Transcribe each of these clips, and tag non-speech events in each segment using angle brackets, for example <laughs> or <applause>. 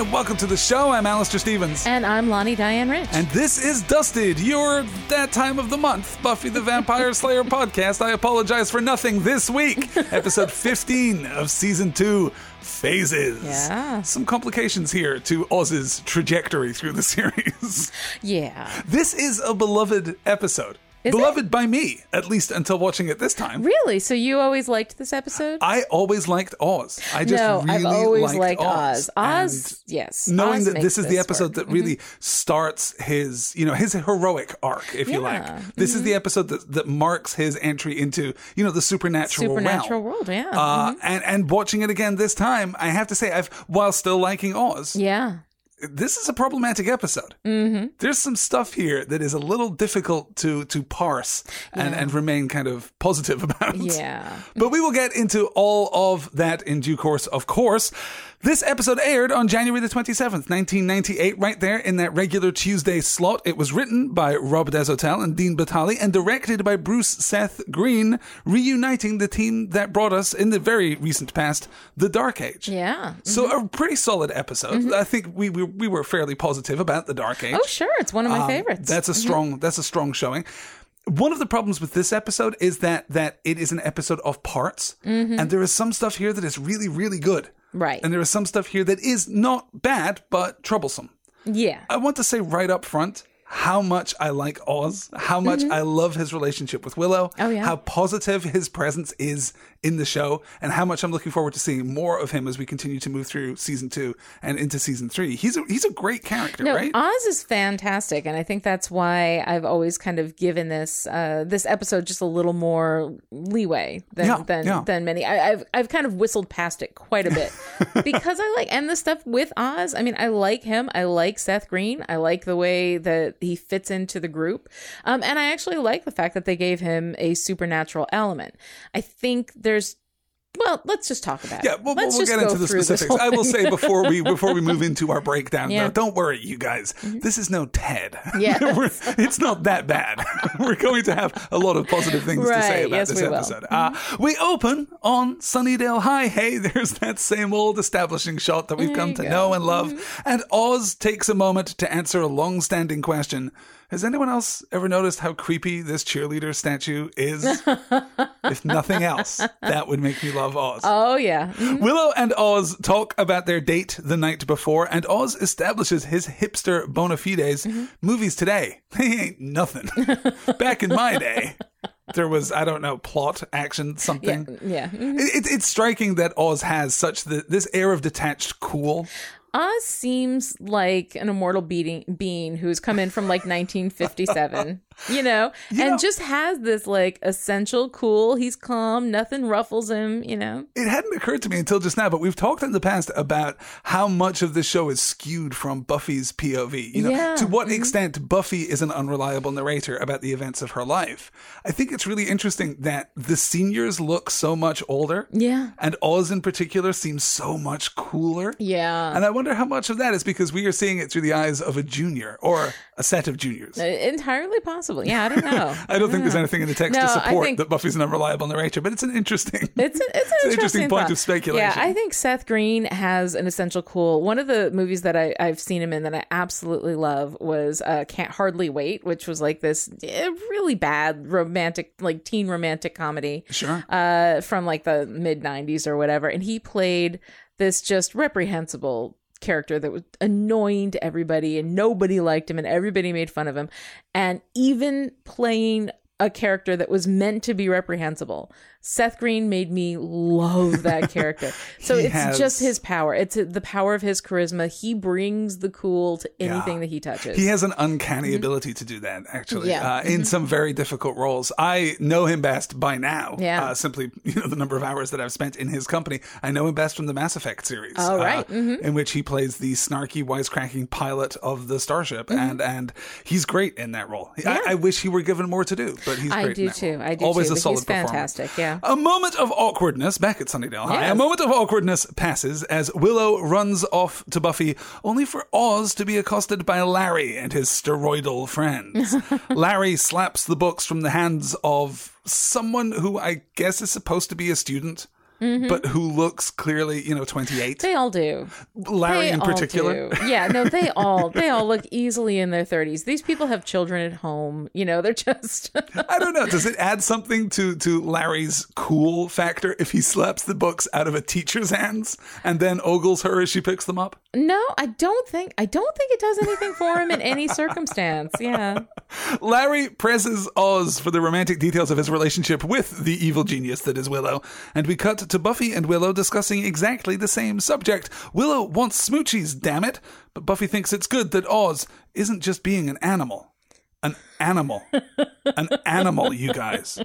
and welcome to the show. I'm Alistair Stevens. And I'm Lani Diane Rich. And this is Dusted, your that time of the month Buffy the Vampire Slayer <laughs> podcast. I apologize for nothing this week. <laughs> Episode 15 of season 2 Phases. Yeah. Some complications here to Oz's trajectory through the <laughs> series. yeah. This is a beloved episode. Is beloved by me, at least until watching it this time. Really? So you always liked this episode? I always liked Oz. I just no, really I've always liked, liked Oz. Oz, yes. Knowing Oz that this is the episode work. that really starts his, you know, his heroic arc, if you like. Yeah. Mm-hmm. This is the episode that, that marks his entry into, you know, the supernatural, Supernatural realm. world, yeah. Uh, and and watching it again this time, I have to say, I've while still liking Oz, yeah. This is a problematic episode. Mm-hmm. There's some stuff here that is a little difficult to to parse and, and remain kind of positive <laughs> about. Yeah. But we will get into all of that in due course, of course. This episode aired on January the 27th, 1998, right there in that regular Tuesday slot. It was written by Rob Des Hotel and Dean Batali and directed by Bruce Seth Green, reuniting the team that brought us in the very recent past, The Dark Age. Yeah. So mm-hmm. a pretty solid episode. Mm-hmm. I think we, we we were fairly positive about the Dark Age. Oh, sure. It's one of my Um, favorites. That's a mm-hmm. strong. That's a strong showing. One of the problems with this episode is that that it is an episode of parts, and there is some stuff here that is really really good, Right. And there is some stuff here that is not bad but troublesome. yeah. I want to say right up front how much I like Oz, how much I love his relationship with Willow, Mm-hmm. Oh, yeah. how positive his presence is in the show, and how much I'm looking forward to seeing more of him as we continue to move through season two and into season three. He's a, he's a great character, No, right? Oz is fantastic, and I think that's why I've always kind of given this uh, this episode just a little more leeway than Yeah, than, yeah. than many. I, I've I've kind of whistled past it quite a bit <laughs> because I like and the stuff with Oz. I mean, I like him. I like Seth Green. I like the way that he fits into the group, um, and I actually like the fact that they gave him a supernatural element. I think there's. Well, let's just talk about Yeah, it. we'll, let's we'll just get into the specifics. I will say before we before we move <laughs> into our breakdown, Yeah. Mm-hmm. though, don't worry, you guys. This is no TED. <laughs> Yes. It's not that bad. <laughs> We're going to have a lot of positive things to say about yes, this we will. episode. Uh, we open on Sunnydale High. Hey, there's that same old establishing shot that we've There come to go. Mm-hmm. know and love. And Oz takes a moment to answer a long-standing question. Has anyone else ever noticed how creepy this cheerleader statue is? <laughs> if nothing else, that would make me love Oz. Oh yeah. Willow and Oz talk about their date the night before, and Oz establishes his hipster bona fides. Mm-hmm. Movies today, <laughs> they ain't nothing. <laughs> Back in my day, there was, I don't know, plot, action, something. Yeah. mhm. It, it, it's striking that Oz has such the, this air of detached cool. Oz seems like an immortal being, being who's come in from like 1957, <laughs> you know, and know- just has this like essential cool. He's calm, nothing ruffles him, you know. It hadn't occurred to me until just now, but we've talked in the past about how much of the show is skewed from Buffy's POV. You know, Yeah. to what mm-hmm. extent Buffy is an unreliable narrator about the events of her life. I think it's really interesting that the seniors look so much older. Yeah. And Oz in particular seems so much cooler. Yeah. And I wonder how much of that is because we are seeing it through the eyes of a junior or a set of juniors. Entirely possible. Yeah, I don't know. <laughs> I don't think there's anything in the text No, to support think- that Buffy's an unreliable narrator, but it's an interesting. <laughs> It's, a, it's an <laughs> an interesting, point thought. of speculation. Yeah, I think Seth Green has an essential cool. One of the movies that I, I've seen him in that I absolutely love was uh, Can't Hardly Wait, which was like this eh, really bad romantic, like teen romantic comedy. Sure. Uh, from like the mid 90s or whatever. And he played this just reprehensible character that was annoying to everybody and nobody liked him and everybody made fun of him. And even playing a character that was meant to be reprehensible. Seth Green made me love that <laughs> character. So it's has- just his power. It's the power of his charisma. He brings the cool to anything that he touches. He has an uncanny ability to do that, actually, Mm-hmm. Yeah. Mm-hmm. uh, in some very difficult roles. I know him best by now. Yeah. Uh, simply, you know, the number of hours that I've spent in his company. I know him best from the Mass Effect series. Oh, right. uh, In which he plays the snarky, wisecracking pilot of the starship. Mm-hmm. And and he's great in that role. I, I wish he were given more to do, but he's I do too. role. I do Always too. a solid he's fantastic. Yeah. A moment of awkwardness back at Sunnydale High. A moment of awkwardness passes as Willow runs off to Buffy, only for Oz to be accosted by Larry and his steroidal friends. <laughs> Larry slaps the books from the hands of someone who I guess is supposed to be a student. Mm-hmm. but who looks clearly, you know, 28. They all do. Larry They in particular. Yeah, no, they <laughs> all they all look easily in their 30s. These people have children at home. You know, they're just I don't know. Does <laughs> it add something to to Larry's cool factor if he slaps the books out of a teacher's hands and then ogles her as she picks them up? No, I don't think I don't think it does anything for him in any circumstance. Yeah. <laughs> Larry presses Oz for the romantic details of his relationship with the evil genius that is Willow, and we cut to Buffy and Willow discussing exactly the same subject. Willow wants smoochies, damn it, but Buffy thinks it's good that Oz isn't just being an animal. An animal. <laughs> an animal, you guys.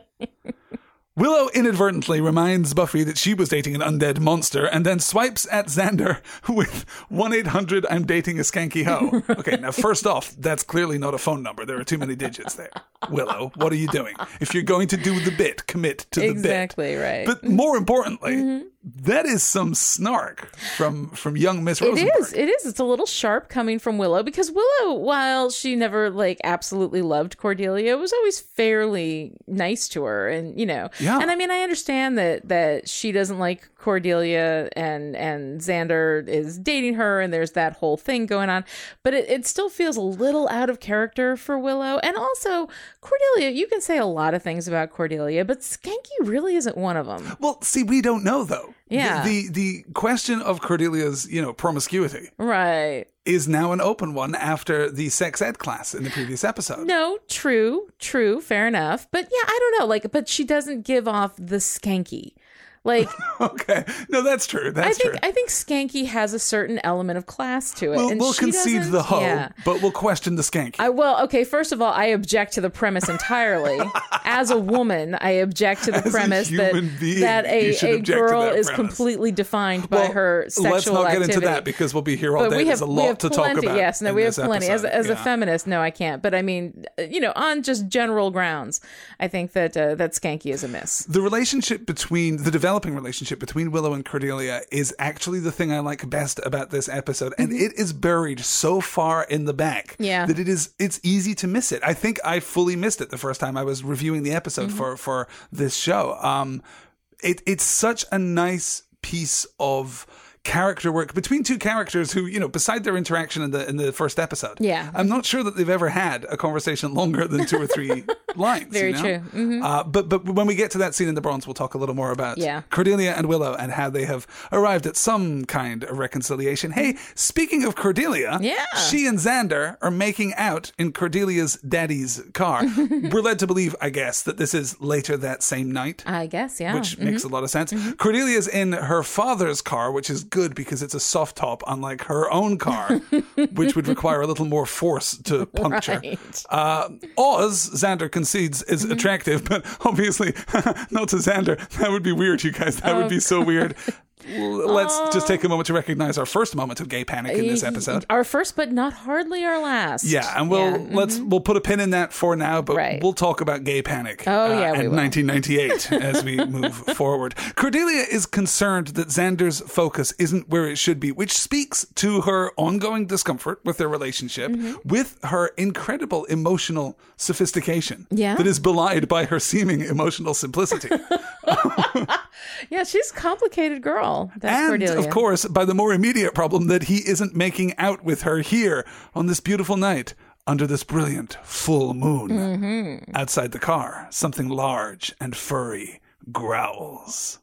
Willow inadvertently reminds Buffy that she was dating an undead monster and then swipes at Xander <laughs> with 1 800 I'm dating a skanky hoe. <laughs> Okay, now, first off, that's clearly not a phone number. There are too many digits there. Willow, what are you doing? If you're going to do the bit, commit to the bit. Exactly, right. But more importantly, mm-hmm. That is some snark from from young Miss It Rosenberg. is. It is. It's a little sharp coming from Willow because Willow, while she never like absolutely loved Cordelia, was always fairly nice to her, and you know. Yeah. And I mean, I understand that that she doesn't like Cordelia, and and Xander is dating her, and there's that whole thing going on. But it, it still feels a little out of character for Willow, and also Cordelia. You can say a lot of things about Cordelia, but Skanky really isn't one of them. Well, see, we don't know though. The- Yeah. The, the question of Cordelia's, you know, promiscuity Right. is now an open one after the sex ed class in the previous episode. No, true, true, fair enough. But yeah, I don't know. Like, but she doesn't give off the skanky. Like, <laughs> Okay. No, that's true. That's I think true. I think skanky has a certain element of class to it. We'll, and we'll concede the hoe, Yeah. but we'll question the skank. I well, okay. First of all, I object to the premise entirely. <laughs> As a woman, I object to the As a premise that being, that a, a girl that is completely defined by Well, her sexual Let's not get activity. into that because we'll be here all but day. we There's have a we lot have to plenty. talk about. Yes, no, we have plenty. As episode. as a Yeah. feminist, no, I can't. But I mean, you know, on just general grounds, I think that uh, that skanky is a miss. The relationship between the developing relationship between Willow and Cordelia is actually the thing I like best about this episode, and it is buried so far in the back Mm-hmm. Yeah. that it is it's easy to miss it. I think I fully missed it the first time I was reviewing the episode Mm-hmm. for for this show. Um, it it's such a nice piece of character work between two characters who you know beside their interaction in the in the first episode Yeah. i'm not sure that they've ever had a conversation longer than two or three <laughs> lines Very you know? true. Mhm. Uh, but but when we get to that scene in the bronze, we'll talk a little more about Yeah. Cordelia and Willow and how they have arrived at some kind of reconciliation. Hey, speaking of Cordelia, Yeah. she and Xander are making out in Cordelia's daddy's car. <laughs> We're led to believe, I guess, that this is later that same night. I guess, yeah. Which makes a lot of sense. Cordelia's in her father's car, which is good because it's a soft top, unlike her own car, <laughs> which would require a little more force to puncture. Right. Uh, Oz, Xander concedes, is Mm-hmm. attractive, but <laughs> obviously <laughs> not to Xander. That would be weird, you guys. That would be so weird. Let's just take a moment to recognize our first moment of gay panic in this episode. Our first, but not hardly our last. Yeah, and we'll Yeah, mm-hmm. let's we'll put a pin in that for now, but Right. we'll talk about gay panic. uh, Oh, yeah, we in 1998 <laughs> as we move forward. Cordelia is concerned that Xander's focus isn't where it should be, which speaks to her ongoing discomfort with their relationship, Mm-hmm. with her incredible emotional sophistication Yeah. that is belied by her seeming emotional simplicity. <laughs> Yeah, she's a complicated girl. That and Cordelia. of course by the more immediate problem that he isn't making out with her here on this beautiful night under this brilliant full moon Mm-hmm. outside the car something large and furry growls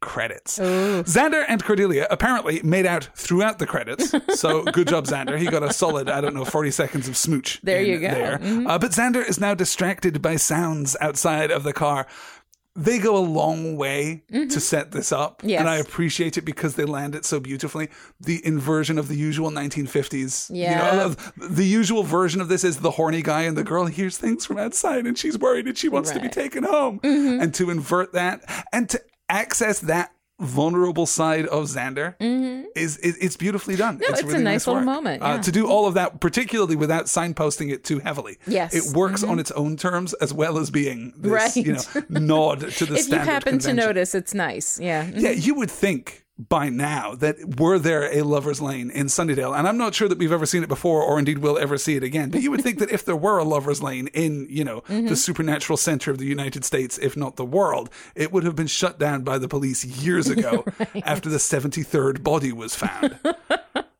credits xander and cordelia apparently made out throughout the credits <laughs> so good job xander he got a solid i don't know 40 seconds of smooch There you go. Mm-hmm. there. Uh, but xander is now distracted by sounds outside of the car they go a long way to set this up. Mm-hmm. Yes. And I appreciate it because they land it so beautifully. The inversion of the usual 1950s. You Yeah. know, the usual version of this is the horny guy and the girl hears things from outside and she's worried and she wants to be Right. Mm-hmm. taken home. And to invert that and to access that vulnerable side of Xander is, is it's beautifully done. Mm-hmm. it's a nice little work. moment, Uh, to do all of that, particularly without signposting it too heavily. Yes. It works on its own terms as well as being this, Right. you know, nod to the <laughs> if you happen to notice, it's nice. Yeah. Yeah, you would think by now that were there a lover's lane in Sunnydale, and I'm not sure that we've ever seen it before or indeed will ever see it again, but you would think that if there were a lover's lane in, you know, mm-hmm. the supernatural center of the United States, if not the world, it would have been shut down by the police years ago <laughs> after the 73rd body was found.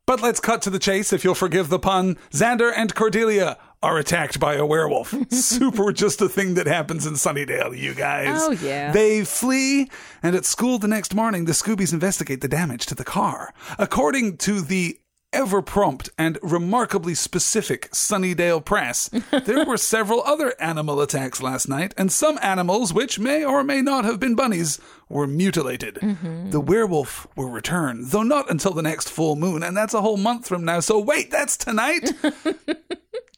But let's cut to the chase, if you'll forgive the pun. Xander and Cordelia are attacked by a werewolf. <laughs> Super just a thing that happens in Sunnydale, you guys. Oh, yeah. They flee, and at school the next morning, the Scoobies investigate the damage to the car. According to the ever prompt and remarkably specific Sunnydale press, <laughs> there were several other animal attacks last night, and some animals, which may or may not have been bunnies, were mutilated. Mm-hmm. The werewolf will return, though not until the next full moon, and that's a whole month from now. So wait, that's tonight? <laughs>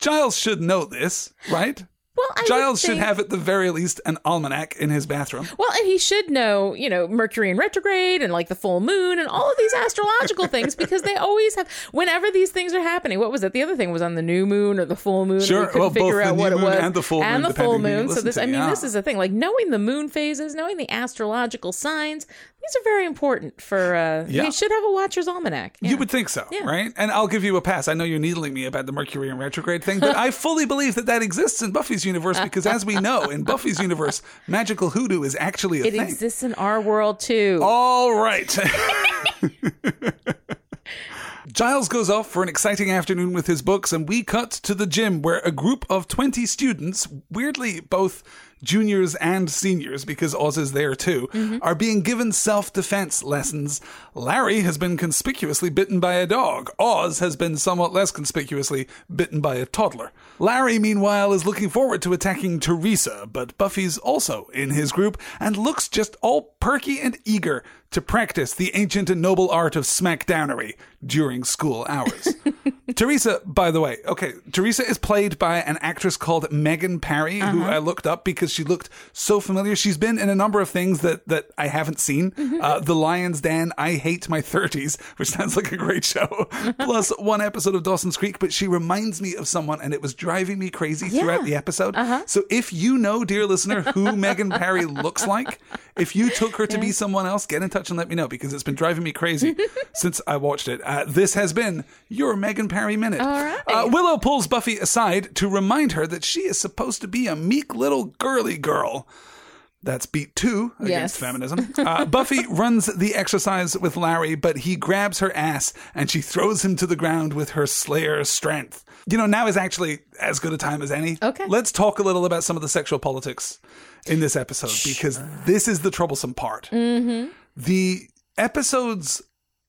Giles should know this, right? Well, I Giles should have at the very least an almanac in his bathroom. Well, and he should know, you know, Mercury in retrograde and like the full moon and all of these astrological <laughs> things because they always have. Whenever these things are happening, what was it? The other thing was on the new moon or the full moon. Sure. we couldn't Well, both figure the out new what it moon was and the full and moon, the full depending who you moon. So this, to, I mean, yeah. this is the thing. Like knowing the moon phases, knowing the astrological signs. These are very important for. uh Yeah. You should have a Watcher's Almanac. Yeah. You would think so, right? And I'll give you a pass. I know you're needling me about the Mercury in retrograde thing, but I <laughs> fully believe that that exists in Buffy's universe because, as we know, in Buffy's universe, magical hoodoo is actually a It thing. exists in our world too. All right. <laughs> <laughs> Giles goes off for an exciting afternoon with his books, and we cut to the gym where a group of 20 students, weirdly both juniors and seniors, because Oz is there too, mm-hmm. are being given self defense lessons. Larry has been conspicuously bitten by a dog. Oz has been somewhat less conspicuously bitten by a toddler. Larry, meanwhile, is looking forward to attacking Teresa, but Buffy's also in his group and looks just all perky and eager to practice the ancient and noble art of smackdownery during school hours. <laughs> Teresa, by the way, okay, Teresa is played by an actress called Megan Parry, who uh-huh. I looked up because she looked so familiar. She's been in a number of things that that I haven't seen. Mm-hmm. Uh, the Lion's Den, I Hate My 30s, which sounds like a great show, <laughs> plus one episode of Dawson's Creek, but she reminds me of someone and it was driving me crazy throughout the episode. Uh-huh. So if you know, dear listener, who Megan Parry looks like, if you took her to be someone else, get in touch and let me know because it's been driving me crazy <laughs> since I watched it. Uh, this has been your Megan Parry minute. All right. Uh, Willow pulls Buffy aside to remind her that she is supposed to be a meek little girly girl. That's beat two against Yes. feminism. Uh, <laughs> Buffy runs the exercise with Larry, but he grabs her ass and she throws him to the ground with her Slayer strength. You know, now is actually as good a time as any. Okay. Let's talk a little about some of the sexual politics in this episode because this is the troublesome part. Mm-hmm. The episode's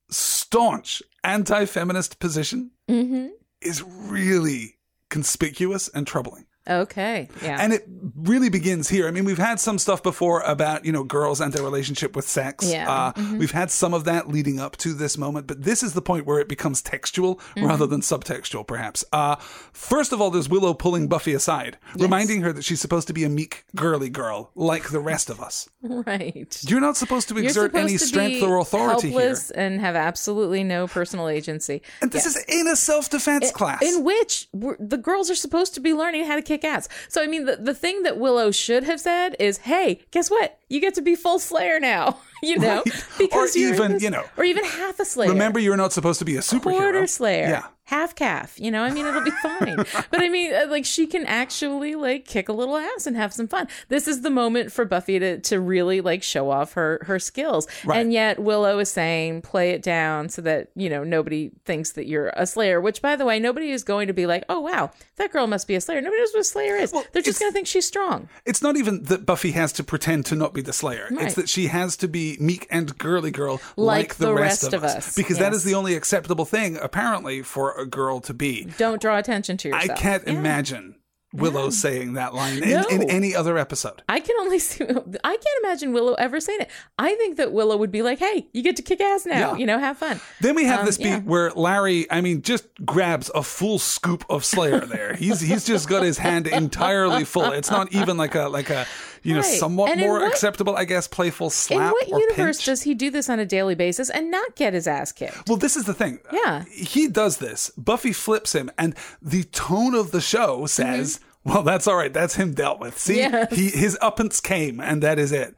staunch anti feminist position Mm-hmm. is really conspicuous and troubling. Okay. Yeah. And it really begins here. I mean, we've had some stuff before about, you know, girls and their relationship with sex. Yeah. Uh, Mm-hmm. We've had some of that leading up to this moment, but this is the point where it becomes textual Mm-hmm. rather than subtextual, perhaps. Uh, first of all, there's Willow pulling Buffy aside, reminding her that she's supposed to be a meek, girly girl like the rest of us. <laughs> right. You're not supposed to exert supposed any to strength or authority here. helpless and have absolutely no personal agency. And this is in a self defense class. in which we're, the girls are supposed to be learning how to kick ass. So I mean, the, the thing that Willow should have said is, "Hey, guess what? You get to be full Slayer now." <laughs> you know, Right. because Or even, this- you know, or even half a Slayer. Remember, you're not supposed to be a superhero. quarter Slayer, Yeah. Half calf. You know, I mean, it'll be <laughs> fine. but I mean, uh, like she can actually like kick a little ass and have some fun. This is the moment for Buffy to to really like show off her her skills. Right. And yet Willow is saying, play it down so that you know nobody thinks that you're a Slayer. Which, by the way, nobody is going to be like, oh wow, that girl must be a Slayer. Nobody knows what a Slayer is. They're just going to think she's strong. It's not even that Buffy has to pretend to not be the Slayer. It's that she has to be meek and girly girl like, the, rest, of us. Because that is the only acceptable thing, apparently, for a girl to be. Don't draw attention to yourself. I can't Yeah. imagine Willow saying that line in, No. in any other episode. I can only <laughs> see. I can't imagine Willow ever saying it. I think that Willow would be like, "Hey, you get to kick ass now. Yeah. You know, have fun." Then we have Um, this beat yeah. where Larry, I mean, just grabs a full scoop of Slayer there. He's he's just got his hand entirely full. It's not even like a like a you know somewhat And more what- acceptable, I guess, playful slap. In what universe pinch. does he do this on a daily basis and not get his ass kicked? Well, this is the thing. Yeah. He does this. Buffy flips him, and the tone of the show says, well, that's all right. That's him dealt with. See, Mm-hmm. Yes. he, his uppance came, and that is it.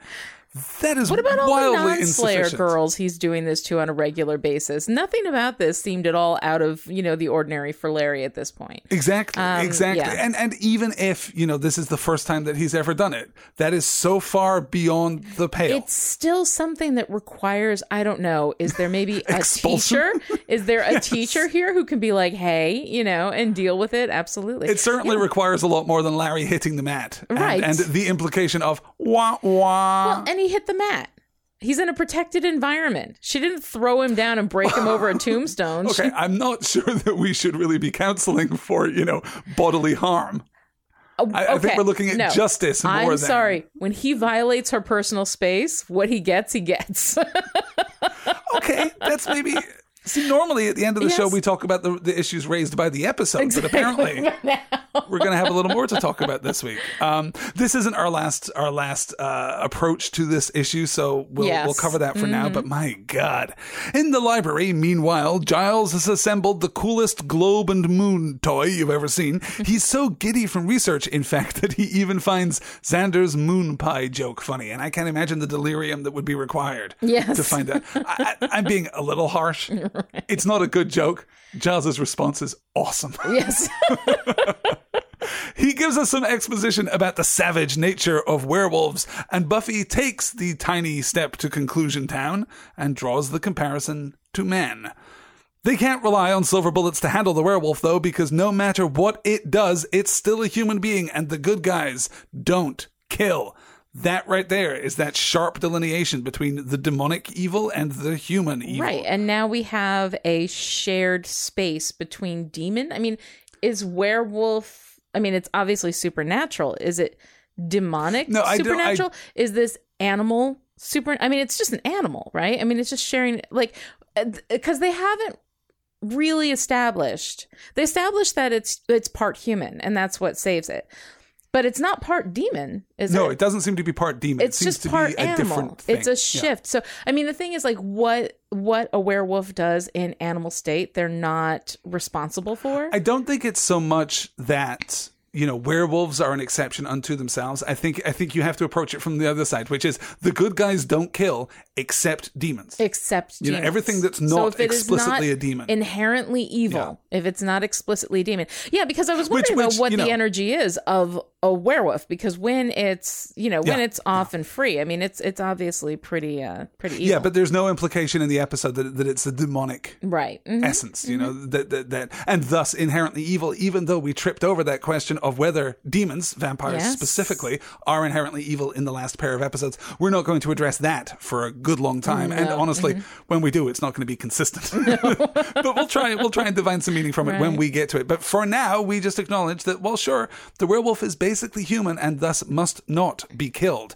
That is What about all the non-Slayer girls he's doing this to on a regular basis? Nothing about this seemed at all out of you know the ordinary for Larry at this point. Exactly, exactly. Um, yeah. And and even if, you know, this is the first time that he's ever done it, that is so far beyond the pale. It's still something that requires, I don't know, is there maybe <laughs> a teacher? Is there a <laughs> teacher here who can be like, hey, you know, and deal with it? Absolutely. It certainly requires a lot more than Larry hitting the mat. And, Right. And the implication of wah wah. Well, he hit the mat. He's in a protected environment. She didn't throw him down and break him over a <laughs> tombstone. okay, I'm not <laughs> sure that we should really be counseling for, you know, bodily harm. Oh, I, I think we're looking at no. justice more I'm than. sorry. When he violates her personal space, what he gets, he gets. <laughs> Okay, that's maybe. See, normally at the end of the show, we talk about the, the issues raised by the episode, but apparently <laughs> we're going to have a little more to talk about this week. Um, this isn't our last our last uh, approach to this issue, so we'll Yes. Mm-hmm. we'll cover that for now. But my God, in the library, meanwhile, Giles has assembled the coolest globe and moon toy you've ever seen. He's so giddy from research, in fact, <laughs> that he even finds Xander's moon pie joke funny, and I can't imagine the delirium that would be required Yes. to find that. I, I, I'm being a little harsh. <laughs> <laughs> It's not a good joke. Giles's response is awesome. <laughs> yes. He gives us some exposition about the savage nature of werewolves, and Buffy takes the tiny step to Conclusion Town and draws the comparison to men. They can't rely on silver bullets to handle the werewolf, though, because no matter what it does, it's still a human being, and the good guys don't kill. That right there is that sharp delineation between the demonic evil and the human evil. Right. And now we have a shared space between demon. I mean, is werewolf, I mean, it's obviously supernatural. Is it demonic No, I I- supernatural? Is this animal super? I mean, it's just an animal, right? I mean, it's just sharing, like, uh, because they haven't really established they established that it's it's part human and that's what saves it but it's not part demon is No, it No, it doesn't seem to be part demon. it's it seems just to part be a animal. different thing. It's a Yeah. shift. So I mean the thing is like what what a werewolf does in animal state, they're not responsible for. I don't think it's so much that you know werewolves are an exception unto themselves. I think I think you have to approach it from the other side, which is the good guys don't kill except demons. except You know, everything that's So not is explicitly not a demon. inherently evil if it's not explicitly demon yeah because i was wondering which, about what the know- energy is of a werewolf because when it's you know when Yeah. it's off and free i mean it's it's obviously pretty uh pretty evil yeah, but there's no implication in the episode that, that it's a demonic right Mhm. essence, you know, that, that that and thus inherently evil, even though we tripped over that question of whether demons, vampires Yes. specifically, are inherently evil in the last pair of episodes. We're not going to address that for a good long time. And honestly, Mm-hmm. when we do, it's not going to be consistent. <laughs> <laughs> but we'll try we'll try and divine some meaning from it when we get to it. But for now, we just acknowledge that, well, sure, the werewolf is basically human and thus must not be killed.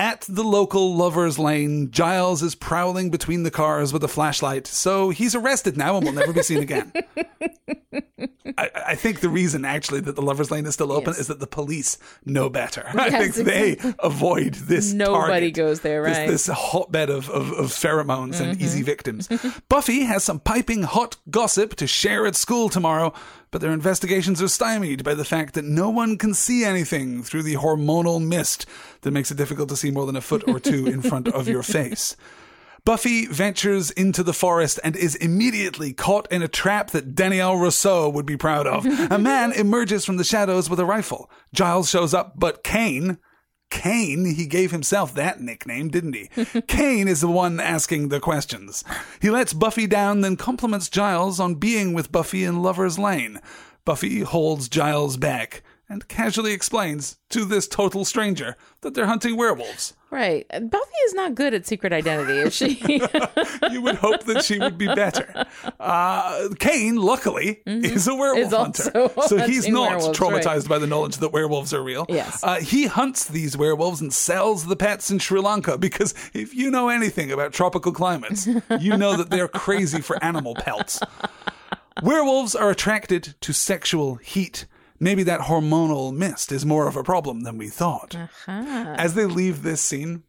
At the local lover's lane, Giles is prowling between the cars with a flashlight, so he's arrested now and will never be seen again. <laughs> I, I think the reason, actually, that the lover's lane is still open Yes. is that the police know better. <laughs> I Yes, think they avoid this. Nobody target, goes there, right. Mm-hmm. This, hotbed of, of, of pheromones and easy victims. Buffy has some piping hot gossip to share at school tomorrow, but their investigations are stymied by the fact that no one can see anything through the hormonal mist that makes it difficult to see more than a foot or two in front of your face. Buffy ventures into the forest and is immediately caught in a trap that Danielle Rousseau would be proud of. a man emerges from the shadows with a rifle. Giles shows up, but Cain, Cain, he gave himself that nickname, didn't he? <laughs> Cain is the one asking the questions. He lets Buffy down, then compliments Giles on being with Buffy in Lover's Lane. Buffy holds Giles back and casually explains to this total stranger that they're hunting werewolves. Right buffy is not good at secret identity is she <laughs> you would hope that she would be better. Uh, Cain, luckily, is a werewolf Mm-hmm. Is hunter. So <laughs> he's not traumatized right. by the knowledge that werewolves are real. Yes. Uh, he hunts these werewolves and sells the pets in Sri Lanka because if you know anything about tropical climates, you know that they're crazy for animal pelts. <laughs> Werewolves are attracted to sexual heat. Maybe that hormonal mist is more of a problem than we thought. Uh-huh. As they leave this scene,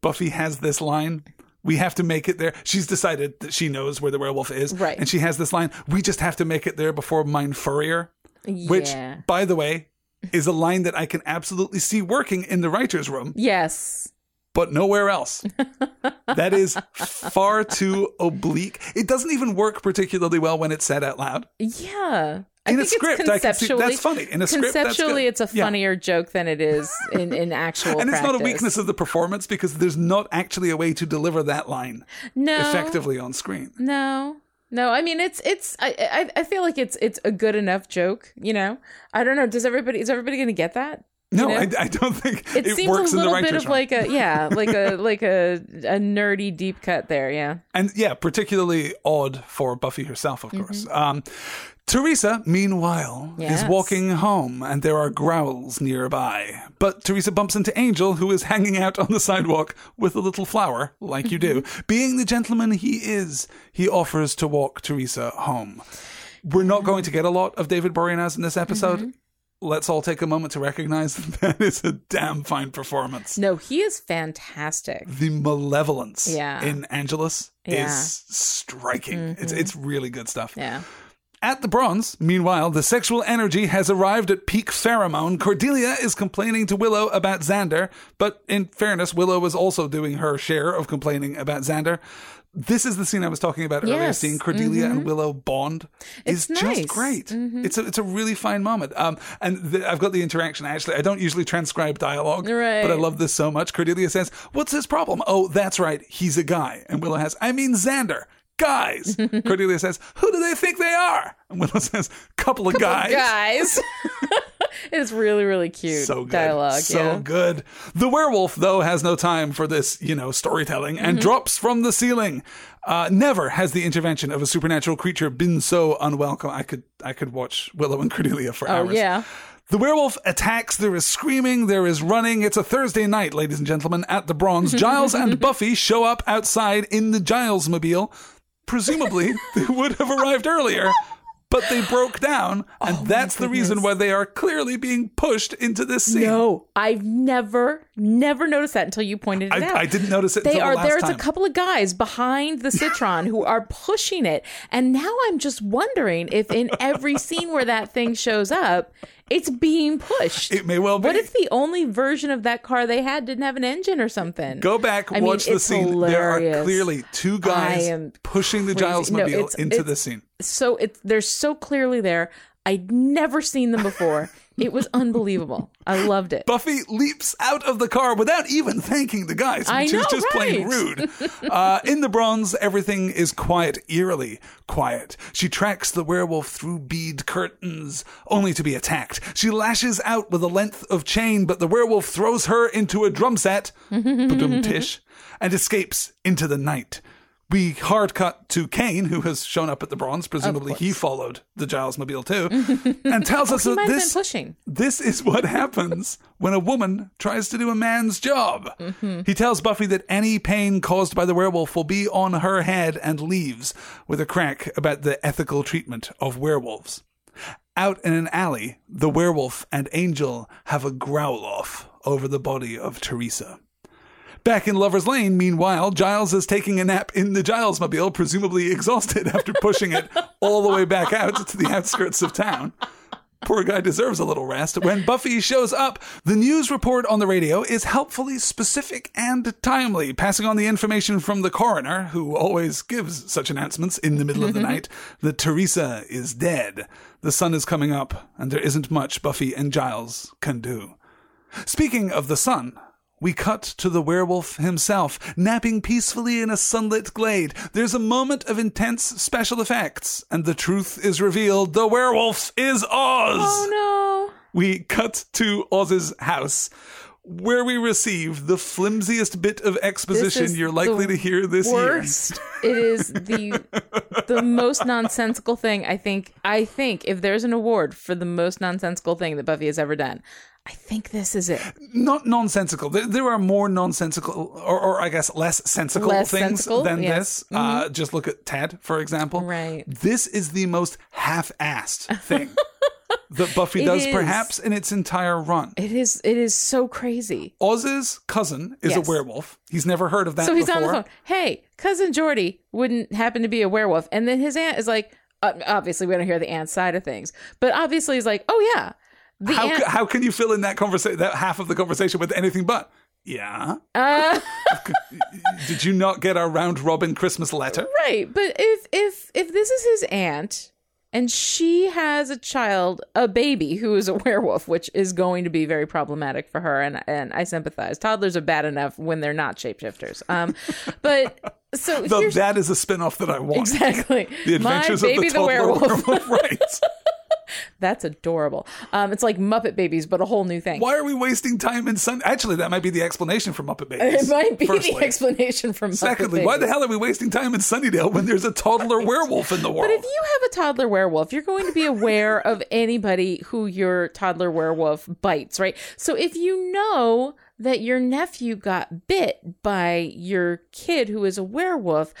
Buffy has this line. We have to make it there. She's decided that she knows where the werewolf is. Right. And she has this line. We just have to make it there before Mind Furrier. Which, by the way, is a line that I can absolutely see working in the writer's room. yes but nowhere else. <laughs> that is far too oblique. It doesn't even work particularly well when it's said out loud. Yeah. In a script, I can see conceptually, that's funny. In a script, conceptually, it's a Yeah. funnier joke than it is in, in actual <laughs> And it's not a weakness of the performance because there's not actually a way to deliver that line no, effectively on screen. No, no. I mean, it's it's. I, I I feel like it's it's a good enough joke. You know, I don't know. Does everybody is everybody going to get that? No, know? I, I don't think It, it, seems works a in the little right bit of like a yeah, like a like a a nerdy deep cut there. Yeah. and yeah, particularly odd for Buffy herself, of mm-hmm. course. Um, Teresa, meanwhile, is walking home, and there are growls nearby. But Teresa bumps into Angel, who is hanging out on the sidewalk with a little flower, like you do. Mm-hmm. Being the gentleman he is, he offers to walk Teresa home. We're not going to get a lot of David Boreanaz in this episode. Mm-hmm. Let's all take a moment to recognize that <laughs> that is a damn fine performance. No, he is fantastic. The malevolence Yeah. in Angelus Yeah. Mm-hmm. is striking. It's it's really good stuff. Yeah. At the bronze, meanwhile, the sexual energy has arrived at peak pheromone. Cordelia is complaining to Willow about Xander, but in fairness, Willow was also doing her share of complaining about Xander. This is the scene I was talking about earlier, Yes. seeing Cordelia and Willow bond is It's just nice. great. It's a it's a really fine moment. Um, and the, I've got the interaction. Actually, I don't usually transcribe dialogue, Right. but I love this so much. Cordelia says, "What's his problem?" Oh, that's right, he's a guy. And Willow has, "I mean Xander." Guys, <laughs> Cordelia says, "Who do they think they are?" And Willow says, "Couple of guys." Guys, <laughs> <laughs> it's really really cute So good. dialogue. So yeah. good. The werewolf, though, has no time for this, you know, storytelling and Mm-hmm. drops from the ceiling. Uh, never has the intervention of a supernatural creature been so unwelcome. I could I could watch Willow and Cordelia for Oh hours. yeah. The werewolf attacks. There is screaming. There is running. It's a Thursday night, ladies and gentlemen, at the Bronze. Giles and Buffy show up outside in the Giles mobile. Presumably, <laughs> they would have arrived earlier, but they broke down, and Oh that's the reason why they are clearly being pushed into this scene. No, I've never, never noticed that until you pointed it out. I, I didn't notice it They are the there's time. a couple of guys behind the Citroën who are pushing it, and now I'm just wondering if in every scene where that thing shows up, it's being pushed. It may well be. What if the only version of that car they had didn't have an engine or something? Go back, I mean, watch the it's scene. There are clearly two guys pushing the. Giles mobile it's- into it's- this scene. so it's they're so clearly there. I'd never seen them before. It was unbelievable. I loved it. Buffy leaps out of the car without even thanking the guys, which is know, just plain right? rude. <laughs> uh, in the bronze, everything is quiet, eerily quiet. She tracks the werewolf through bead curtains, only to be attacked. She lashes out with a length of chain, but the werewolf throws her into a drum set, ba-dum-tish, and escapes into the night. We hard cut to Cain, who has shown up at the bronze. Presumably, he followed the Giles Mobile too, <laughs> and tells us He that this this is what happens when a woman tries to do a man's job. He tells Buffy that any pain caused by the werewolf will be on her head and leaves with a crack about the ethical treatment of werewolves. Out in an alley, the werewolf and Angel have a growl off over the body of Teresa. Back in Lover's Lane, meanwhile, Giles is taking a nap in the Giles mobile, presumably exhausted <laughs> after pushing it all the way back out to the outskirts of town. Poor guy deserves a little rest. When Buffy shows up, the news report on the radio is helpfully specific and timely, passing on the information from the coroner, who always gives such announcements in the middle of the mm-hmm. night, that Teresa is dead. The sun is coming up, and there isn't much Buffy and Giles can do. Speaking of the sun, we cut to the werewolf himself, napping peacefully in a sunlit glade. There's a moment of intense special effects, and the truth is revealed. The werewolf is Oz! Oh no. We cut to Oz's house, where we receive the flimsiest bit of exposition you're likely to hear this year. worst. it is the <laughs> the most nonsensical thing I think. I think if there's an award for the most nonsensical thing that Buffy has ever done, I think this is it. Not nonsensical. There, there are more nonsensical, or, or I guess less sensical Less things sensical, than yes. Mm-hmm. this. Uh, just look at Ted, for example. Right. This is the most half-assed thing <laughs> that Buffy does, perhaps in its entire run. It is. It is so crazy. Oz's cousin is Yes. a werewolf. He's never heard of that So he's before. on the phone. Hey, cousin Jordy wouldn't happen to be a werewolf, and then his aunt is like, uh, obviously we don't hear the aunt's side of things, but obviously he's like, oh yeah, How, ca- how can you fill in that conversation, that half of the conversation with anything but Yeah. Uh, <laughs> Did you not get our round robin Christmas letter? right, but if if if this is his aunt and she has a child, a baby who is a <laughs> werewolf, which is going to be very problematic for her, and and I sympathize. Toddlers are bad enough when they're not shapeshifters. Um, but so <laughs> here's that is a spin off that I want. exactly The my adventures baby of the, the toddler werewolf. werewolf. right. That's adorable. Um, it's like Muppet Babies, but a whole new thing. Why are we wasting time in Sun? Actually, that might be the explanation for Muppet Babies. It might be firstly. the explanation from Muppet Secondly, why the hell are we wasting time in Sunnydale when there's a toddler <laughs> werewolf in the world? But if you have a toddler werewolf, you're going to be aware of anybody who your toddler werewolf bites, right? So if you know that your nephew got bit by your kid who is a werewolf,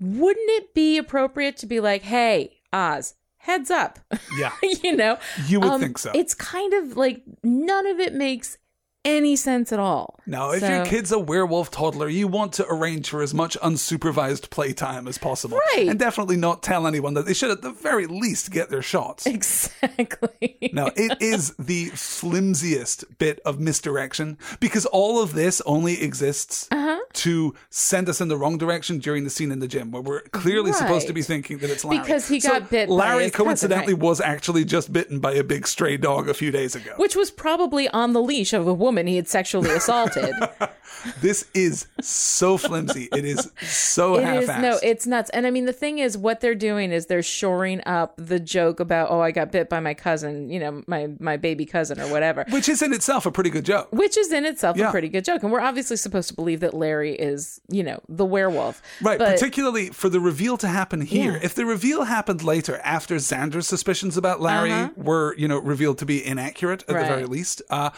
wouldn't it be appropriate to be like, hey, Oz, heads up? yeah, <laughs> you know? you would Um, think so. It's kind of like none of it makes any sense at all. Now, if So- your kid's a werewolf toddler, you want to arrange for as much unsupervised playtime as possible. Right. And definitely not tell anyone that they should at the very least get their shots. Exactly. <laughs> Now, it is the flimsiest bit of misdirection because all of this only exists Uh-huh. to send us in the wrong direction during the scene in the gym where we're clearly supposed to be thinking that it's Larry. Because he So got bit by Larry his cousin, coincidentally right. was actually just bitten by a big stray dog a few days ago. Which was probably on the leash of a woman he had sexually <laughs> assaulted. This is so flimsy. It is so It half-assed. is no, it's nuts. And I mean, the thing is, what they're doing is they're shoring up the joke about, oh, I got bit by my cousin, you know, my my baby cousin or whatever, Which is in itself a pretty good joke. which is in itself Yeah. a pretty good joke. And we're obviously supposed to believe that Larry is, you know, the werewolf, Right, But particularly for the reveal to happen here. Yeah. If the reveal happened later, after Xander's suspicions about Larry were, you know, revealed to be inaccurate at the Uh-huh. Very least, uh,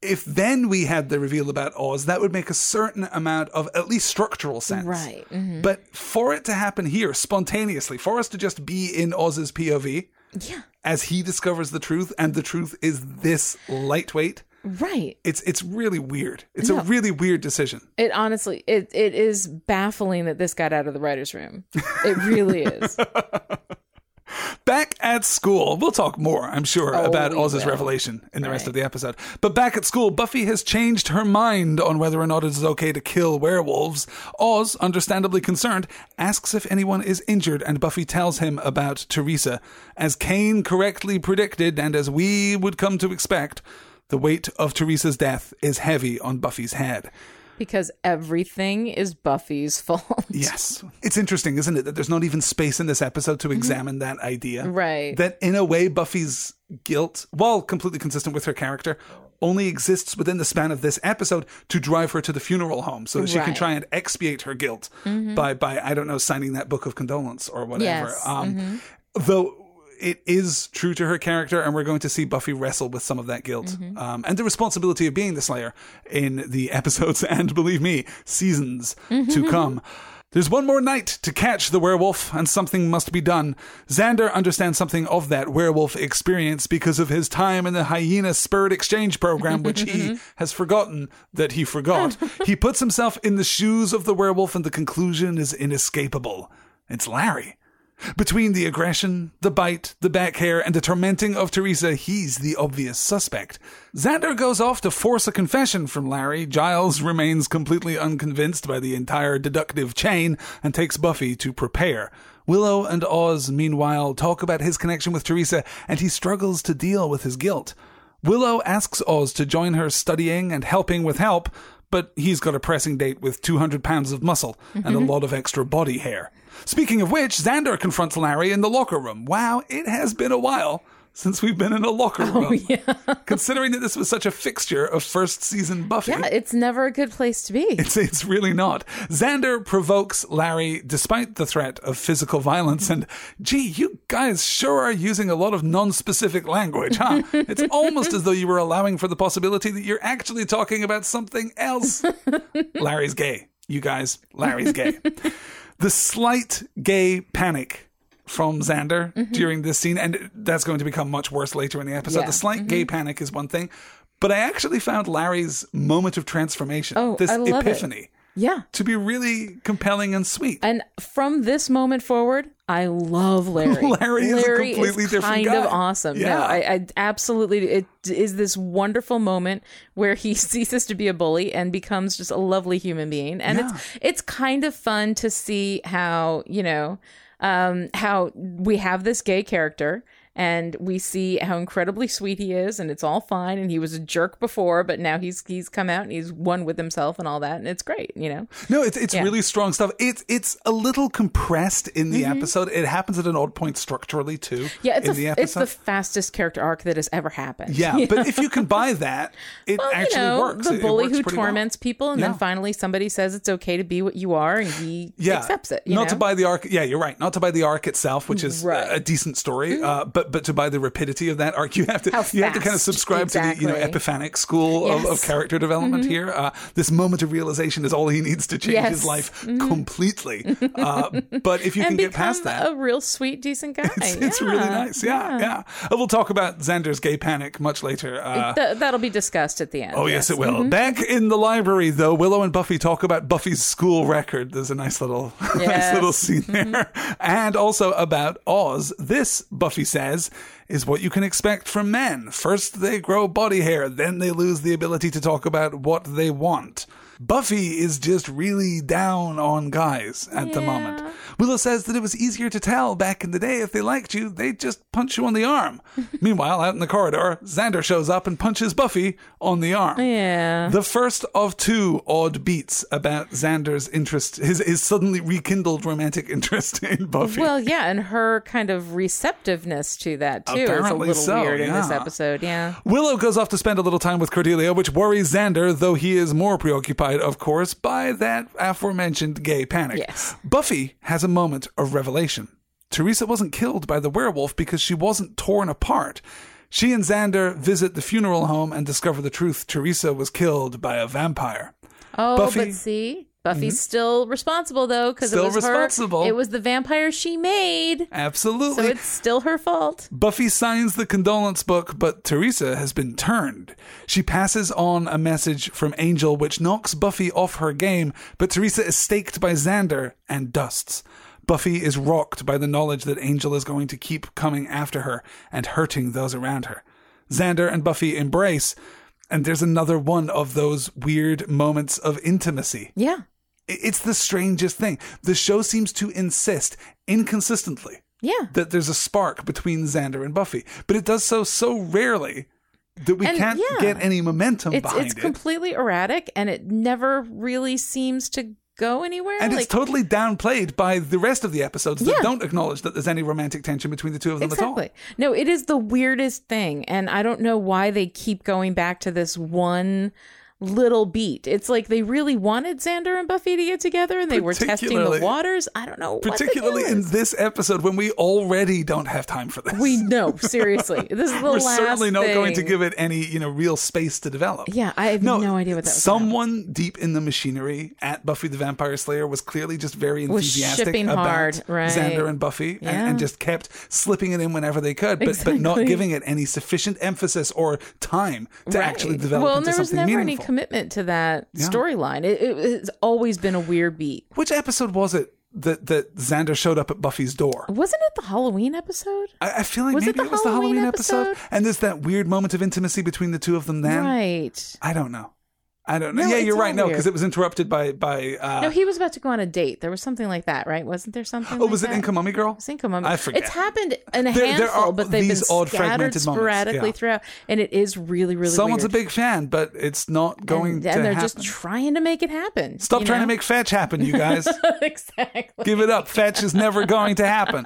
if then we had the reveal about Oz, that would make a certain amount of at least structural sense. right, mhm. But for it to happen here spontaneously, for us to just be in Oz's POV yeah, as he discovers the truth, and the truth is this lightweight, right. it's it's really weird. It's a really weird decision. It honestly, it it is baffling that this got out of the writers' room. It really is. <laughs> Back at school, we'll talk more, I'm sure, oh, about Oh, we Oz's will. revelation in the rest of the episode. But back at school, Buffy has changed her mind on whether or not it is okay to kill werewolves. Oz, understandably concerned, asks if anyone is injured, and Buffy tells him about Teresa. As Cain correctly predicted, and as we would come to expect, the weight of Teresa's death is heavy on Buffy's head. Because everything is Buffy's <laughs> fault. Yes. It's interesting, isn't it, that there's not even space in this episode to examine that idea. Mm-hmm. Right. That in a way, Buffy's guilt, while completely consistent with her character, only exists within the span of this episode to drive her to the funeral home so that she can Right. Mm-hmm. try and expiate her guilt by, by, I don't know, signing that book of condolence or whatever. Yes. Um, Mm-hmm. Though it is true to her character, and we're going to see Buffy wrestle with some of that guilt Mm-hmm. um, and the responsibility of being the Slayer in the <laughs> episodes and, believe me, seasons Mm-hmm. to come. There's one more night to catch the werewolf, and something must be done. Xander understands something of that werewolf experience because of his time in the hyena spirit exchange program, which he <laughs> has forgotten that he forgot. <laughs> he puts himself in the shoes of the werewolf, and the conclusion is inescapable. It's Larry. Between the aggression, the bite, the back hair, and the tormenting of Teresa, he's the obvious suspect. Xander goes off to force a confession from Larry. Giles remains completely unconvinced by the entire deductive chain and takes Buffy to prepare. Willow and Oz, meanwhile, talk about his connection with Teresa, and he struggles to deal with his guilt. Willow asks Oz to join her studying and helping with help, but he's got a pressing date with 200 pounds of muscle and a <laughs> lot of extra body hair. Speaking of which, Xander confronts Larry in the locker room. Wow, it has been a while since we've been in a locker oh, room. <laughs> Considering that this was such a fixture of first season Buffy. Yeah, it's never a good place to be. It's, it's really not. Xander provokes Larry despite the threat of physical violence. And gee, you guys sure are using a lot of non specific language, huh? <laughs> it's almost as though you were allowing for the possibility that you're actually talking about something else. <laughs> Larry's gay. You guys, Larry's gay. The slight gay panic from Xander Mm-hmm. during this scene, and that's going to become much worse later in the episode. Yeah. The slight gay panic is one thing, but I actually found Larry's moment of transformation, Oh, this love it. Yeah. to be really compelling and sweet. And from this moment forward, I love Larry. <laughs> Larry is a completely different kind guy. of awesome. Yeah. No, I, I absolutely. It is this wonderful moment where he <laughs> ceases to be a bully and becomes just a lovely human being, and Yeah. it's it's kind of fun to see how you know um, how we have this gay character. And we see how incredibly sweet he is, and it's all fine. And he was a jerk before, but now he's he's come out and he's one with himself and all that, and it's great, you know. No, it's it's Yeah. really strong stuff. It's it's a little compressed in the episode. It happens at an odd point structurally too. Mm-hmm. Yeah, it's in a, the it's the fastest character arc that has ever happened. yeah, <laughs> but if you can buy that, it Well, actually you know, works. the bully works who pretty well. torments people, and Yeah. then finally somebody says it's okay to be what you are, and he yeah. accepts it. You not know? to buy the arc. Yeah, you're right. Not to buy the arc itself, which is Right. Mm-hmm. a decent story. Uh, but but to buy the rapidity of that arc, <laughs> you have to How you have to kind of subscribe to the you know epiphanic school of, of Yes. Mm-hmm. character development here. Uh, this moment of realization is all he needs to change Yes. his life completely. <laughs> Uh, but if you can get past that, a real sweet, decent guy. it's, it's really nice. Yeah, yeah. Uh, We'll talk about Xander's gay panic much later. Uh, Th- that'll be discussed at the end. Oh yes, it will. Back in the library, though, Willow and Buffy talk about Buffy's school record. There's a nice little, <laughs> nice little scene there, and also about Oz. This Buffy says is what you can expect from men. First, they grow body hair, then they lose the ability to talk about what they want. Buffy is just really down on guys at the moment. Willow says that it was easier to tell back in the day if they liked you, they'd just punch you on the arm. <laughs> Meanwhile, out in the corridor, Xander shows up and punches Buffy on the arm. Yeah. The first of two odd beats about Xander's interest, his, his suddenly rekindled romantic <laughs> interest in Buffy. Well, yeah, and her kind of receptiveness to that too is a little so, weird in this episode. Yeah. Willow goes off to spend a little time with Cordelia, which worries Xander, though he is more preoccupied, of course, by that aforementioned gay panic. Yes. Buffy has a moment of revelation. Teresa wasn't killed by the werewolf because she wasn't torn apart. She and Xander visit the funeral home and discover the truth. Teresa was killed by a vampire. Oh, Buffy- but see, Buffy's mm-hmm. still responsible though because it was responsible. her. It was the vampire she made, Absolutely. so it's still her fault. Buffy signs the condolence book, but Teresa has been turned. She passes on a message from Angel, which knocks Buffy off her game, but Teresa is staked by Xander and dusts. Buffy is rocked by the knowledge that Angel is going to keep coming after her and hurting those around her. Xander and Buffy embrace, and there's another one of those weird moments of intimacy. Yeah. It's the strangest thing. The show seems to insist inconsistently Yeah. that there's a spark between Xander and Buffy, but it does so so rarely that we And, can't yeah. get any momentum It's behind it's it. completely erratic and it never really seems to go anywhere. and like, it's totally downplayed by the rest of the episodes that Yeah. don't acknowledge that there's any romantic tension between the two of them Exactly. at all. No, it is the weirdest thing. And I don't know why they keep going back to this one little beat. It's like they really wanted Xander and Buffy to get together and they were testing the waters. I don't know. Particularly in this episode when we already don't have time for this. We know, seriously. <laughs> This is the We're last certainly not going to give it any, you know, real space to develop. Yeah, I have no, idea what that was. about. Someone deep in the machinery at Buffy the Vampire Slayer was clearly just very enthusiastic about hard, right. Xander and Buffy, and, Yeah. and just kept slipping it in whenever they could, but, but not giving it any sufficient emphasis or time to Right. actually develop well, and into something meaningful. Commitment to that storyline. It, it, it's always been a weird beat. Which episode was it that that Xander showed up at Buffy's door? Wasn't it the Halloween episode? I, I feel like Was maybe the it was the Halloween Halloween episode? episode? and there's that weird moment of intimacy between the two of them. Then right. I don't know. I don't know. No, yeah, you're right. No, because it was interrupted by by. Uh, No, he was about to go on a date. There was something like that, right? Wasn't there something? oh, like was it that? Inca Mummy Girl? Mummy. I forget. It's happened in a There- there handful, are but they've these been odd scattered sporadically yeah. throughout, and it is really, really. Someone's weird. a big fan, but it's not going and, to and they're happen. just trying to make it happen. Stop trying to make fetch happen, you guys. <laughs> exactly. Give it up. Fetch is never going to happen.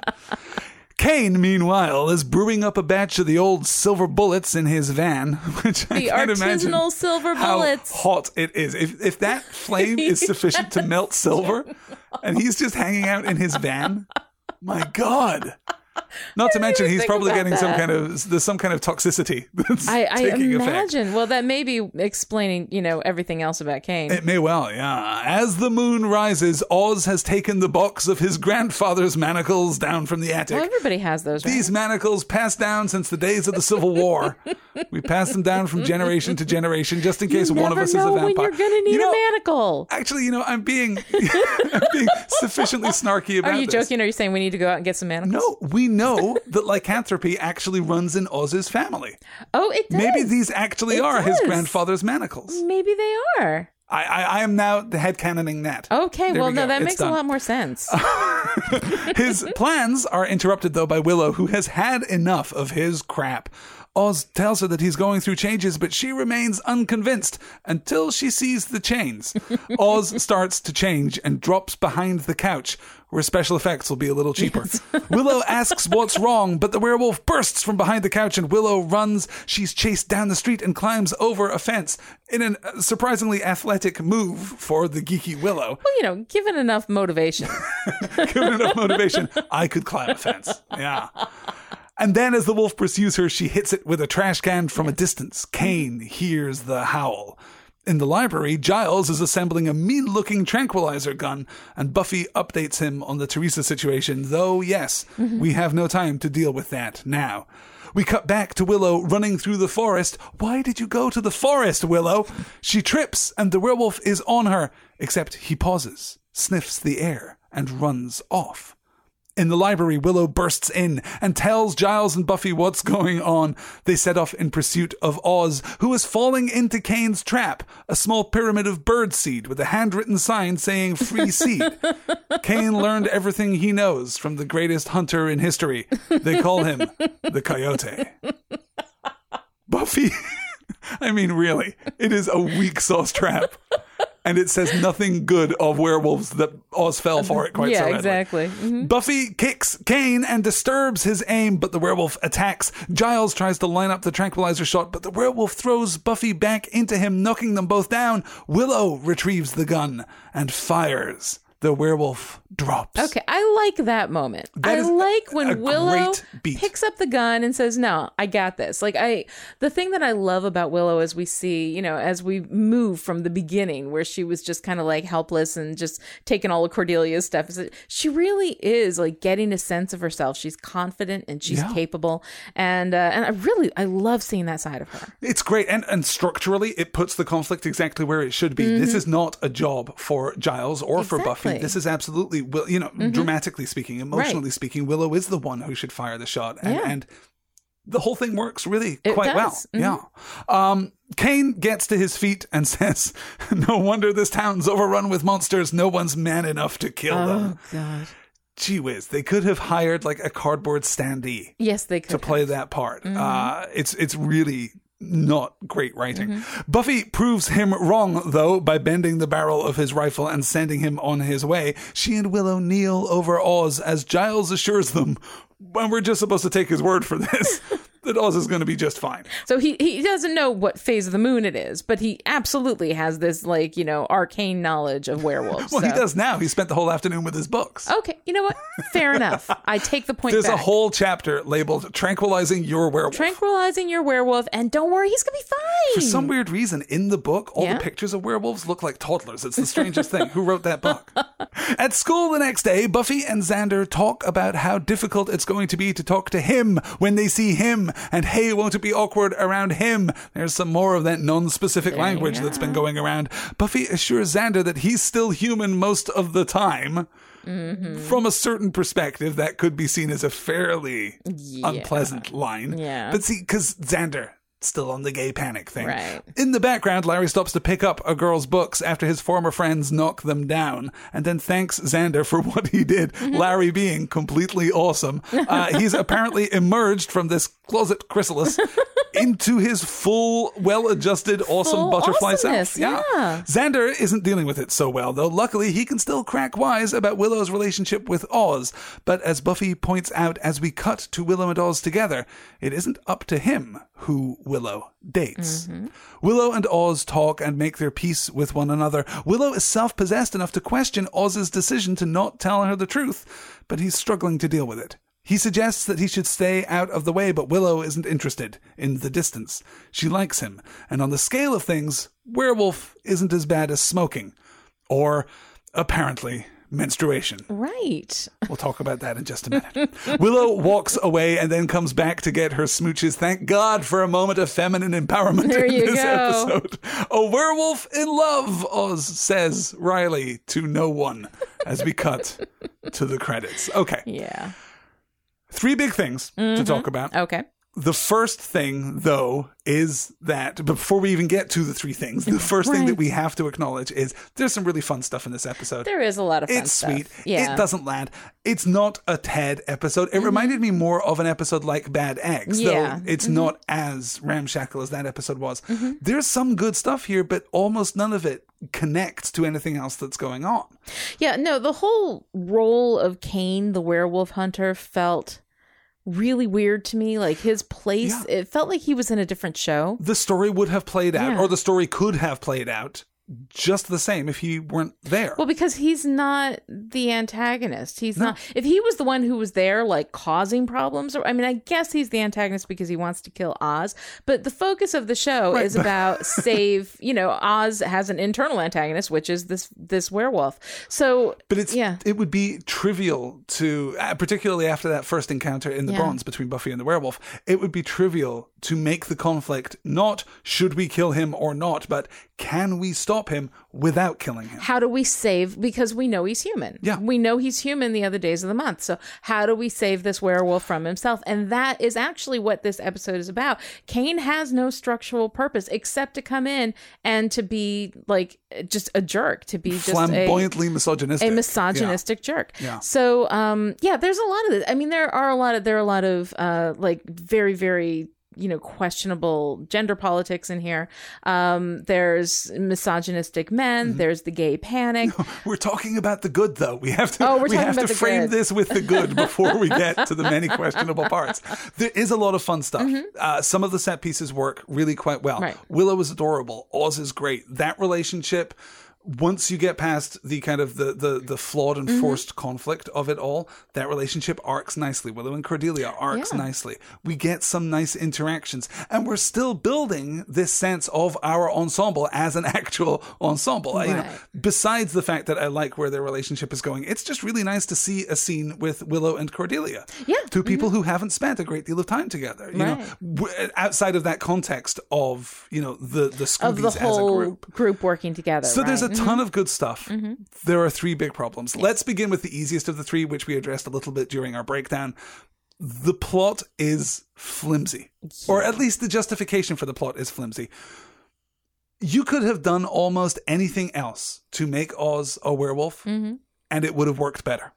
Cain, meanwhile, is brewing up a batch of the old silver bullets in his van, <laughs> which I The can't imagine artisanal silver how bullets. hot it is. If if that flame is <laughs> sufficient to melt silver, and he's just hanging out in his van, my God, Not to mention, he's probably getting some kind of there's some kind of toxicity <laughs> that's I, I taking effect. imagine. Well, that may be explaining, you know, everything else about Cain. It may well, yeah. As the moon rises, Oz has taken the box of his grandfather's manacles down from the attic. well, everybody has those, right? These manacles passed down since the days of the Civil War. <laughs> we pass them down from generation to generation, just in case you one of us is a when vampire. you're gonna need You know, a manacle. Actually, you know, I'm being, <laughs> I'm being sufficiently snarky about Are you joking? Or are you saying we need to go out and get some manacles? No, we know that lycanthropy actually runs in Oz's family. Oh, it does. Maybe these actually It are his grandfather's manacles. Maybe they are. I, I, I am now the head canoning that. Okay, There well, we no, that It's makes done. a lot more sense. <laughs> His plans are interrupted, though, by Willow, who has had enough of his crap. Oz tells her that he's going through changes, but she remains unconvinced until she sees the chains. <laughs> Oz starts to change and drops behind the couch, where special effects will be a little cheaper. <laughs> Willow asks what's wrong, but the werewolf bursts from behind the couch and Willow runs. She's chased down the street and climbs over a fence in a uh, surprisingly athletic move for the geeky Willow. well, you know, given enough motivation. <laughs> given enough motivation, I could climb a fence. Yeah. And then, as the wolf pursues her, she hits it with a trash can from a distance. Cain hears the howl. In the library, Giles is assembling a mean looking tranquilizer gun, and Buffy updates him on the Teresa situation, though, yes, mm-hmm. we have no time to deal with that now. We cut back to Willow running through the forest. Why did you go to the forest, Willow? She trips, and the werewolf is on her, except he pauses, sniffs the air, and runs off. In the library, Willow bursts in and tells Giles and Buffy what's going on. They set off in pursuit of Oz, who is falling into Cain's trap, a small pyramid of bird seed with a handwritten sign saying free seed. <laughs> Cain learned everything he knows from the greatest hunter in history. They call him the Coyote. Buffy, <laughs> I mean, really, it is a weak sauce trap. And it says nothing good of werewolves that Oz fell for it quite yeah, so readily. exactly. Mhm. Buffy kicks Cain and disturbs his aim, but the werewolf attacks. Giles tries to line up the tranquilizer shot, but the werewolf throws Buffy back into him, knocking them both down. Willow retrieves the gun and fires. The werewolf drops. Okay, I like that moment. That I like a- when a Willow picks up the gun and says, "No, I got this." Like I the thing that I love about Willow as we see, you know, as we move from the beginning where she was just kind of like helpless and just taking all of Cordelia's stuff is that she really is like getting a sense of herself. She's confident and she's Yeah. capable and uh, and I really I love seeing that side of her. It's great, and and structurally, it puts the conflict exactly where it should be. This is not a job for Giles or for Buffy. Mm-hmm. Mm-hmm. This is absolutely, Will- you know, dramatically speaking, emotionally speaking, Willow is the one who should fire the shot, and, Yeah. and the whole thing works really It quite does. Mm-hmm. well. Yeah. Um, Cain gets to his feet and <laughs> says, "No wonder this town's overrun with monsters. No one's man enough to kill them." Oh god. Gee whiz, they could have hired like a cardboard standee Yes, they could. to play that part. Uh, it's it's really not great writing. Mm-hmm. Buffy proves him wrong though by bending the barrel of his rifle and sending him on his way. She and Willow kneel over Oz as Giles assures them, and we're just supposed to take his word for this. <laughs> That Oz is going to be just fine. So he he doesn't know what phase of the moon it is, but he absolutely has this like you know arcane knowledge of werewolves. Well, he does now. He spent the whole afternoon with his books. Okay, you know what? Fair <laughs> enough. I take the point There's back. a whole chapter labeled "Tranquilizing Your Werewolf." tranquilizing your werewolf, and don't worry, he's gonna be fine. For some weird reason, in the book, all Yeah? the pictures of werewolves look like toddlers. It's the strangest thing. Who wrote that book? <laughs> At school the next day, Buffy and Xander talk about how difficult it's going to be to talk to him when they see him, and hey, won't it be awkward around him? There's some more of that non specific language that's been going around. Buffy assures Xander that he's still human most of the time. From a certain perspective, that could be seen as a fairly unpleasant line. Yeah. But see, because Xander, still on the gay panic thing. Right. In the background, Larry stops to pick up a girl's books after his former friends knock them down and then thanks Xander for <laughs> what he did, Mm-hmm. Larry being completely awesome. Uh, he's apparently emerged from this closet chrysalis <laughs> into his full, well adjusted, awesome Full butterfly self. yeah. Xander isn't dealing with it so well, though luckily he can still crack wise about Willow's relationship with Oz. But as Buffy points out as we cut to Willow and Oz together, it isn't up to him who Willow dates. Mm-hmm. Willow and Oz talk and make their peace with one another. Willow is self possessed enough to question Oz's decision to not tell her the truth, but he's struggling to deal with it. He suggests that he should stay out of the way, but Willow isn't interested in the distance. She likes him, and on the scale of things, werewolf isn't as bad as smoking. Or, apparently, menstruation. Right. We'll talk about that in just a minute. <laughs> Willow walks away and then comes back to get her smooches. Thank God for a moment of feminine empowerment There in you this go. episode. A werewolf in love, Oz says wryly to no one as we cut to the credits. Okay. Yeah. Three big things Mm-hmm. to talk about. Okay. The first thing, though, is that before we even get to the three things, the <laughs> first thing that we have to acknowledge is there's some really fun stuff in this episode. There is a lot of fun it's stuff. sweet. Yeah. It doesn't land. It's not a Ted episode. It reminded me more of an episode like Bad Eggs, Mm-hmm. Yeah. Mm-hmm. though it's not as ramshackle as that episode was. There's some good stuff here, but almost none of it connects to anything else that's going on. Yeah, no, the whole role of Cain, the werewolf hunter, felt really weird to me. Like his place, Yeah. it felt like he was in a different show. The story would have played out, Yeah. or the story could have played out just the same if he weren't there. Well, because he's not the antagonist. He's not. If he was the one who was there, like causing problems, or I mean, I guess he's the antagonist because he wants to kill Oz. But the focus of the show Right, is but- about <laughs> save. You know, Oz has an internal antagonist, which is this this werewolf. So, But it's yeah. it would be trivial to, uh, particularly after that first encounter in the Yeah. bronze between Buffy and the werewolf, it would be trivial to make the conflict not should we kill him or not, but can we stop him without killing him? how do we save because we know he's human Yeah. we know he's human the other days of the month so how do we save this werewolf from himself and that is actually what this episode is about Cain has no structural purpose except to come in and to be like just a jerk to be just a Flamboyantly misogynistic. a misogynistic jerk. Yeah. So um yeah, there's a lot of this. I mean there are a lot of there are a lot of uh like very very you know questionable gender politics in here. Um there's misogynistic men, Mm-hmm. there's the gay panic. <laughs> Yeah. We're talking about the good, though. We have to. Oh, we're we talking have about to the frame good. this with the good <laughs> before we get to the many questionable parts. There is a lot of fun stuff. Uh, some of the set pieces work really quite well. Mm-hmm. Right. Willow is adorable. Oz is great. That relationship. Once you get past the kind of the the, the flawed Mm-hmm. and forced conflict of it all, that relationship arcs nicely. Willow and Cordelia arcs Yeah. nicely. We get some nice interactions, and we're still building this sense of our ensemble as an <laughs> actual ensemble. You know, besides the fact that I like where their relationship is going, it's just really nice to see a scene with Willow and Cordelia. Yeah. 2 people who haven't spent a great deal of time together. You know, Right. w- outside of that context of you know the the of the Scoobies as a whole group. group. working together. So there's a right? Mm-hmm. ton of good stuff. There are three big problems. Let's begin with the easiest of the three, which we addressed a little bit during our breakdown. The plot is flimsy, or at least the justification for the plot is flimsy. You could have done almost anything else to make Oz a werewolf, Mm-hmm. and it would have worked better.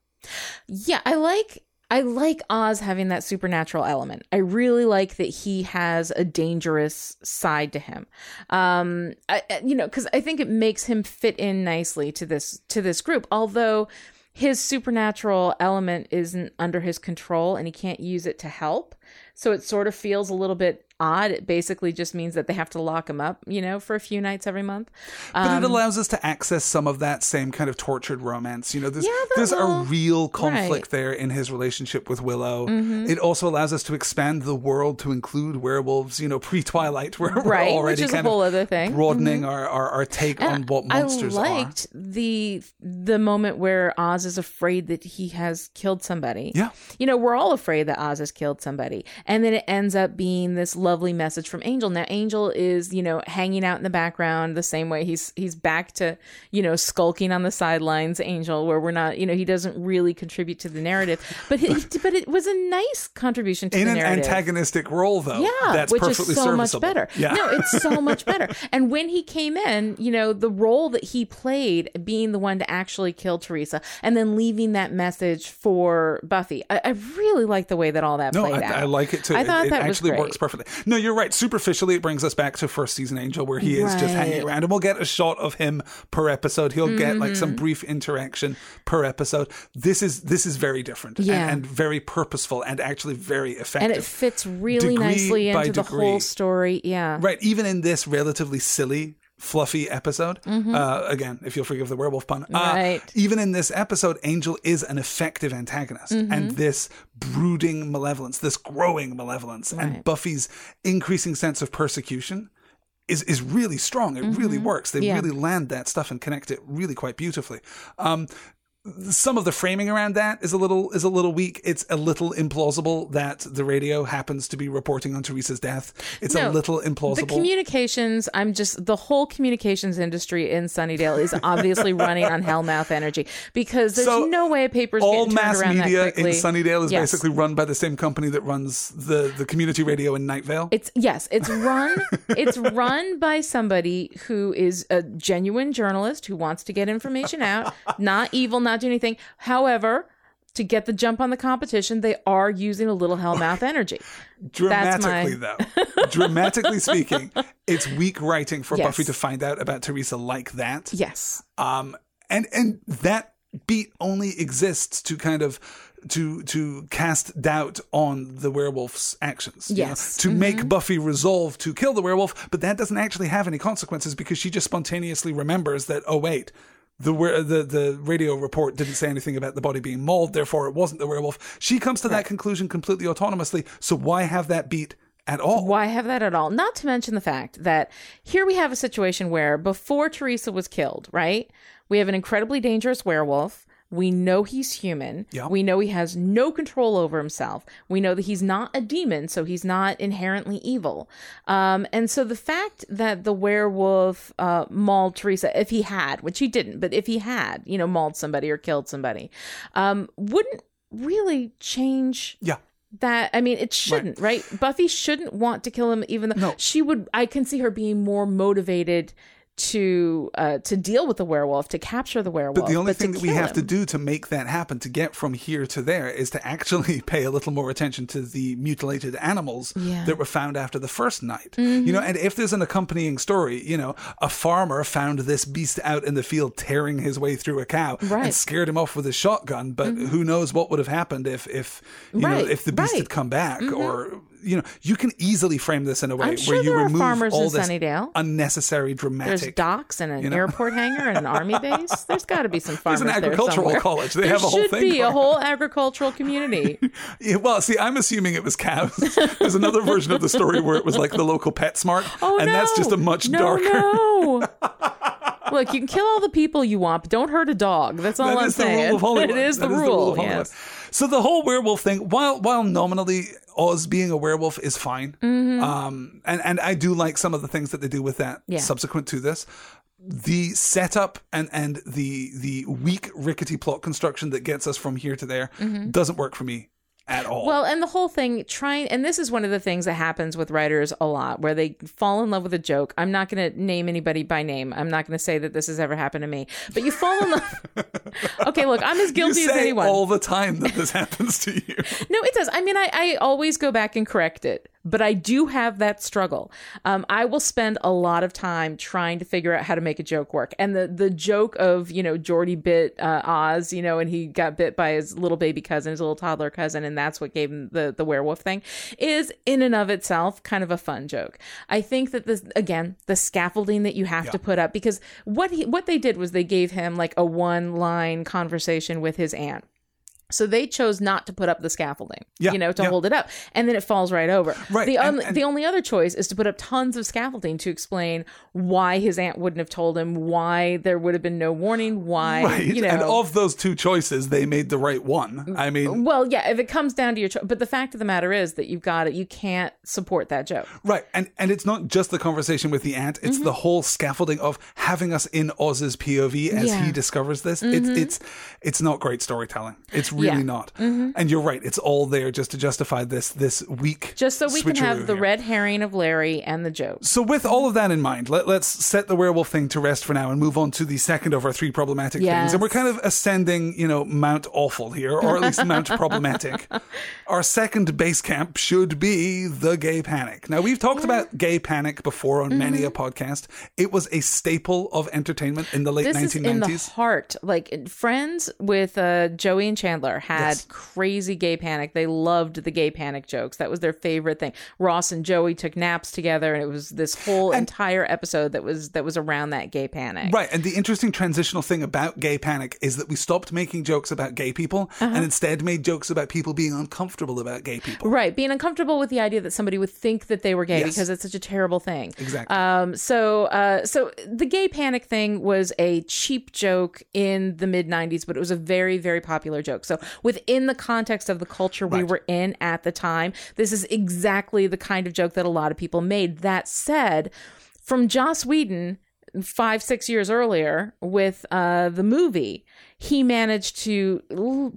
Yeah, I like I like Oz having that supernatural element. I really like that he has a dangerous side to him. Um, I, you know, because I think it makes him fit in nicely to this to this group. Although his supernatural element isn't under his control and he can't use it to help, so it sort of feels a little bit odd. It basically just means that they have to lock him up, you know, for a few nights every month. But Um, it allows us to access some of that same kind of tortured romance. You know, there's Yeah, there's a real conflict right. Mm-hmm. there in his relationship with Willow. It also allows us to expand the world to include werewolves. You know, pre Twilight, where we're Right, which already kind of thing. Mm-hmm. broadening our, our our take on what monsters are. I are. liked the the moment where Oz is afraid that he has killed somebody. Yeah. You know, we're all afraid that Oz has killed somebody. And then it ends up being this lovely message from Angel. Now Angel is, you know, hanging out in the background the same way he's he's back to, you know, skulking on the sidelines, Angel, where we're not, you know, he doesn't really contribute to the narrative. But he, <laughs> but it was a nice contribution to In the an antagonistic role, though, Yeah, that's which perfectly is so serviceable. much better. Yeah. No, it's so <laughs> much better. And when he came in, you know, the role that he played, being the one to actually kill Teresa, and then leaving that message for Buffy, I, I really like the way that all that No, played I, out. I like it too. I thought it, that was actually works perfectly. No, you're right. Superficially, it brings us back to first season Angel, where he is just hanging around, and we'll get a shot of him per episode. He'll get like Mm-hmm. some brief interaction per episode. This is this is very different and- Yeah. and, very purposeful, and actually very effective. and it fits really Degree nicely into the whole story. Yeah. Right, even in this relatively silly fluffy episode. Uh, again, if you'll forgive the werewolf pun. Uh, Mm-hmm. Right. even in this episode, Angel is an effective antagonist. Mm-hmm. And this brooding malevolence, this growing malevolence, and Buffy's increasing sense of persecution is is really strong. It really works. They Mm-hmm. Yeah. really land that stuff and connect it really quite beautifully. Um, some of the framing around that is a little is a little weak. It's a little implausible that the radio happens to be reporting on Teresa's death. It's a little implausible. The communications, I'm just the whole communications industry in Sunnydale is obviously <laughs> running on hellmouth energy because there's So, no way a paper's all mass around media in. Sunnydale is Yes. basically run by the same company that runs the the community radio in Night Vale. It's yes, it's run <laughs> it's run by somebody who is a genuine journalist who wants to get information out, not evil, not do anything. However, to get the jump on the competition, they are using a little hellmouth <laughs> energy. Dramatically, my- though, dramatically speaking, <laughs> it's weak writing for Yes. Buffy to find out about Teresa like that. Yes. Um, and and that beat only exists to kind of to to cast doubt on the werewolf's actions. you know, Yes. to make Buffy resolve to kill the werewolf, but that doesn't actually have any consequences because she just spontaneously remembers that. Oh wait. The, the the radio report didn't say anything about the body being mauled, therefore it wasn't the werewolf. She comes to that conclusion completely autonomously. So why have that beat at all? Why have that at all? Not to mention the fact that here we have a situation where before Teresa was killed, right? We have an incredibly dangerous werewolf. We know he's human. Yeah. We know he has no control over himself. We know that he's not a demon, so he's not inherently evil. Um, and so the fact that the werewolf uh, mauled Teresa, if he had, which he didn't, but if he had, you know, mauled somebody or killed somebody, um, wouldn't really change Yeah. that I mean it shouldn't, right. Buffy shouldn't want to kill him even though No. she would I can see her being more motivated to uh to deal with the werewolf, to capture the werewolf. But the only to thing that we have to do to make that happen, to get from here to there, is to actually <laughs> pay a little more attention to the mutilated animals Yeah. Mm-hmm. that were found after the first night. You know, and if there's an accompanying story, you know, a farmer found this beast out in the field tearing his way through a cow Right. Mm-hmm. and scared him off with a shotgun. But who knows what would have happened if, if you know, if the beast right. Mm-hmm. had come back or. You know, you can easily frame this in a way sure where you remove farmers all in this Sunnydale. unnecessary, There's docks and an you know. Oh, <laughs> <laughs> There's an agricultural there college. They there have a whole thing. Should be a whole agricultural community. <laughs> yeah, well, see, I'm assuming it was cows. There's another version of the story where it was like the local PetSmart, oh, and that's just a much no, darker. No. Look, you can kill all the people you want, but don't hurt a dog. That's all That I'm is the saying. rule. It is the rule. of Hollywood. yes. So the whole werewolf thing, while while nominally Oz being a werewolf is fine, um, and and I do like some of the things that they do with that Mm-hmm. Yeah. subsequent to this. The setup and and the the weak rickety plot construction that gets us from here to there doesn't work for me at all. Well, and the whole thing trying, and this is one of the things that happens with writers a lot, where they fall in love with a joke. I'm not going to name anybody by name. I'm not going to say that this has ever happened to me, but you fall in love. <laughs> okay, look, I'm as guilty as anyone. all the time that this <laughs> happens to you. No, it does. I mean, I, I always go back and correct it, but I do have that struggle. Um, I will spend a lot of time trying to figure out how to make a joke work. And the, the joke of, you know, Jordy bit uh, Oz, you know, and he got bit by his little baby cousin, his little toddler cousin, and that's what gave him the, the werewolf thing, is in and of itself kind of a fun joke. I think that this, again, the scaffolding that you have to put up, because what he, what they did was they gave him like a one line conversation with his aunt. So they chose not to put up the scaffolding, Yeah, you know, to yeah. hold it up, and then it falls right over. Right, The only the only other choice is to put up tons of scaffolding to explain why his aunt wouldn't have told him, why there would have been no warning, why Right. you know. and of those two choices, they made the right one. I mm, mean, well, yeah, if it comes down to your choice, but the fact of the matter is that you've got it. You can't support that joke. Right, and and it's not just the conversation with the aunt; it's mm-hmm. the whole scaffolding of having us in Oz's POV as Yeah. he discovers this. It's mm-hmm. it's it's not great storytelling. It's really Yeah. not. And you're right; it's all there just to justify this this weak. Just so we can have the here. red herring of Larry and the joke. So, with all of that in mind, let, let's set the werewolf thing to rest for now and move on to the second of our three problematic things. And we're kind of ascending, you know, Mount Awful here, or at least Mount Problematic. <laughs> Our second base camp should be the gay panic. Now, we've talked about gay panic before on many Mm-hmm. a podcast. It was a staple of entertainment in the late This is in 1990s. the heart, like Friends with uh, Joey and Chandler. Had Yes. crazy gay panic. They loved the gay panic jokes. That was their favorite thing. Ross and Joey took naps together, and it was this whole entire episode that was that was around that gay panic. Right, and the interesting transitional thing about gay panic is that we stopped making jokes about gay people Uh-huh. and instead made jokes about people being uncomfortable about gay people. Right, being uncomfortable with the idea that somebody would think that they were gay Yes. because it's such a terrible thing. Exactly. Um, so, uh, so the gay panic thing was a cheap joke in the mid '90s, but it was a very, very popular joke. So, within the context of the culture we were in at the time, this is exactly the kind of joke that a lot of people made. That said, from Joss Whedon five, six years earlier with uh, the movie, he managed to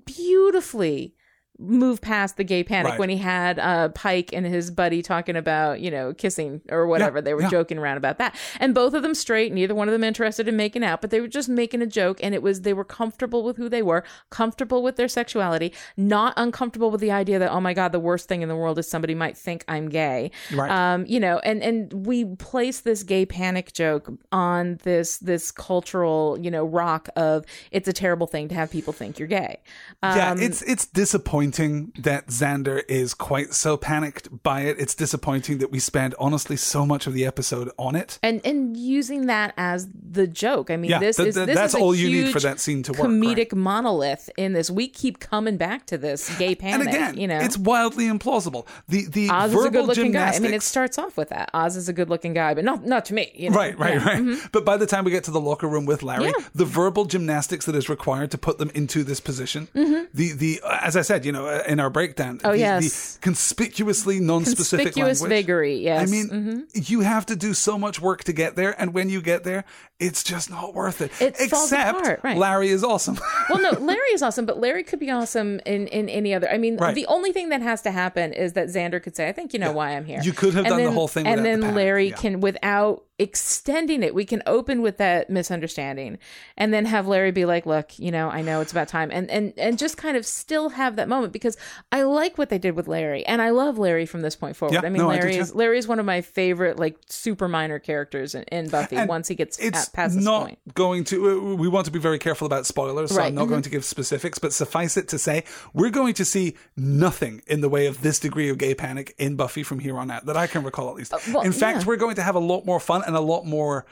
beautifully move past the gay panic Right. when he had uh, Pike and his buddy talking about, you know, kissing or whatever. Yeah, they were yeah. joking around about that. And both of them straight, neither one of them interested in making out, but they were just making a joke and it was they were comfortable with who they were, comfortable with their sexuality, not uncomfortable with the idea that, oh my God, the worst thing in the world is somebody might think I'm gay. Right. Um, you know, and and we place this gay panic joke on this this cultural, you know, rock of it's a terrible thing to have people think you're gay. Um, yeah, it's it's disappointing that Xander is quite so panicked by it. It's disappointing that we spend honestly so much of the episode on it. and and using that as the joke. I mean, Yeah, this th- is th- this that's is a all you need for that scene to work, Comedic monolith in this. We keep coming back to this gay <laughs> panic. and again, you know, it's wildly implausible. The the Oz is a verbal good looking guy. I mean, it starts off with that. Oz is a good looking guy, but not not to me. You know? Right, right, Yeah. right. Mm-hmm. But by the time we get to the locker room with Larry, Yeah. the verbal gymnastics that is required to put them into this position, mm-hmm. the the as I said, you know, uh, in our breakdown, Mm-hmm. Oh, the, yes. the conspicuously non-specific Conspicuous language. vagary. Yes. I mean, Mhm. you have to do so much work to get there, and when you get there, it's just not worth it. It falls Except apart, right. Larry is awesome. well, no, <laughs> Larry is awesome, but Larry could be awesome in, in any other. I mean, Right. the only thing that has to happen is that Xander could say, "I think you know why I'm here." You could have And done the then- whole thing and without the then Larry yeah. can, without extending it, we can open with that misunderstanding, and then have Larry be like, "Look, you know, I know it's about time," and and and just kind of still have that moment because I like what they did with Larry, and I love Larry from this point forward. Yeah, I mean, no, Larry too. is Larry is one of my favorite like super minor characters in, in Buffy. And once he gets it's past this not point. going to uh, we want to be very careful about spoilers so Right, i'm not mhm. going to give specifics but suffice it to say we're going to see nothing in the way of this degree of gay panic in buffy from here on out that i can recall at least Uh, well, in fact yeah. we're going to have a lot more fun and a lot more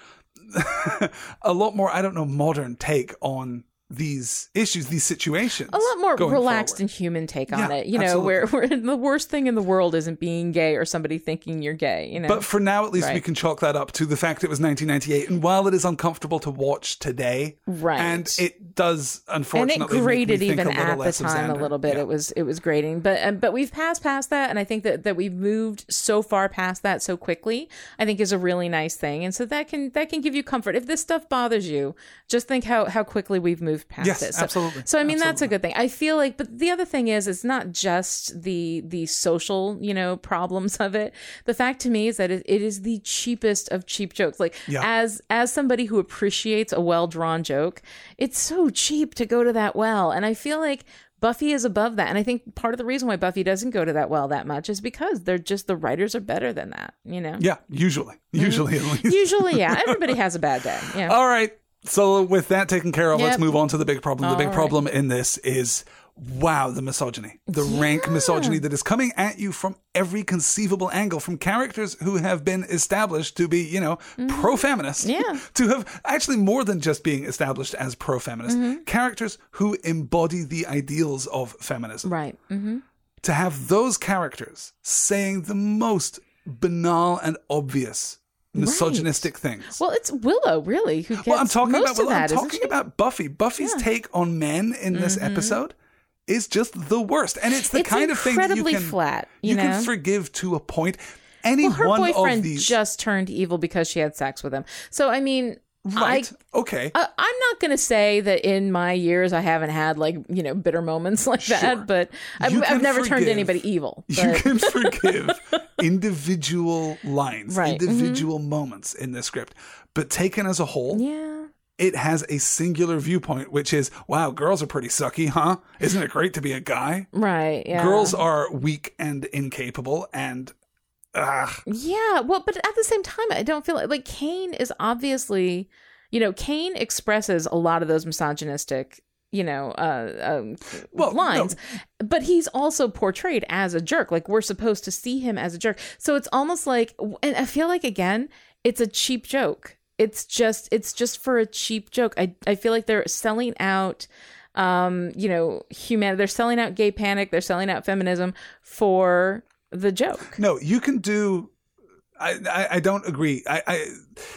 <laughs> a lot more i don't know modern take on these issues these situations a lot more relaxed forward. and human take on Yeah, it. You know, where, where <laughs> the worst thing in the world isn't being gay or somebody thinking you're gay. You know, But for now, at least, we can chalk that up to the fact it was 1998. And while it is uncomfortable to watch today, Right. and it does and unfortunately it grated me think even at the time a little bit. Yeah. It was it was grating, but um, but we've passed past that, and I think that that we've moved so far past that so quickly. I think is a really nice thing, and so that can that can give you comfort. If this stuff bothers you, just think how how quickly we've moved past Yes, it. So, absolutely. So I mean that's a good thing. I feel like, but the other thing is, it's not just the the social you know problems of it. The fact to me is that it, it is the cheapest of cheap jokes. Like Yeah. as as somebody who appreciates a well drawn joke, it's so cheap to go to that well, and I feel like. Buffy is above that. And I think part of the reason why Buffy doesn't go to that well that much is because they're just the writers are better than that, you know? Yeah, usually. Mm-hmm. Usually, at least. Usually, yeah. <laughs> Everybody has a bad day. Yeah. All right. So, with that taken care of, let's move on to the big problem. The big right. problem in this is wow, the misogyny, the rank misogyny that is coming at you from every conceivable angle, from characters who have been established to be, you know, pro feminist. Mm-hmm. Yeah. <laughs> To have actually more than just being established as pro feminist, Mm-hmm. characters who embody the ideals of feminism. Right. hmm To have those characters saying the most banal and obvious misogynistic things. Well, it's Willow, really, who gets Well, I'm talking most about well, that, I'm talking? Mm-hmm. about Buffy. Buffy's take on men in this episode is just the worst, and it's the It's kind of thing that you incredibly can flat, you can know? forgive to a point. Any Well, her one boyfriend of these, just turned evil because she had sex with him. So, I mean, right? okay, I, uh, I'm not going to say that in my years I haven't had like you know bitter moments <laughs> like Sure. that, but I've, I've never turned anybody evil. <laughs> you can <laughs> forgive individual lines, Right, mm-hmm. individual moments in this script, but taken as a whole, yeah, it has a singular viewpoint, which is, "Wow, girls are pretty sucky, huh? Isn't it great to be a guy?" right, yeah. Girls are weak and incapable, and ah, Yeah, well, but at the same time, I don't feel like like Cain is obviously, you know, Cain expresses a lot of those misogynistic you know, uh, um, Well, no. lines. But he's also portrayed as a jerk. Like we're supposed to see him as a jerk. So it's almost like, and I feel like again, it's a cheap joke. It's just, it's just for a cheap joke. I, I feel like they're selling out, um, you know, humanity. They're selling out gay panic. They're selling out feminism for the joke. No, you can do. I, I, I don't agree. I, I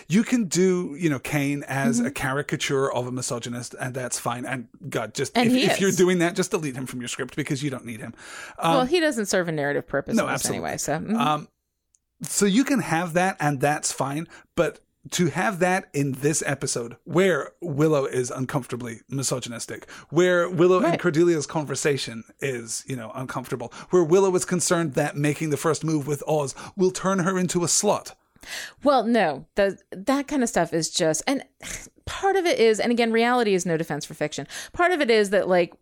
you can do you know Cain as Mm-hmm. a caricature of a misogynist, and that's fine. And God, just And if, if you're doing that, just delete him from your script because you don't need him. Um, well, he doesn't serve a narrative purpose no, in absolutely. anyway. So mhm. Um, so you can have that, and that's fine. But to have that in this episode, where Willow is uncomfortably misogynistic, where Willow and Cordelia's conversation is, you know, uncomfortable, where Willow is concerned that making the first move with Oz will turn her into a slut. Well, no, the that kind of stuff is just and part of it is and again reality is no defense for fiction. Part of it is that like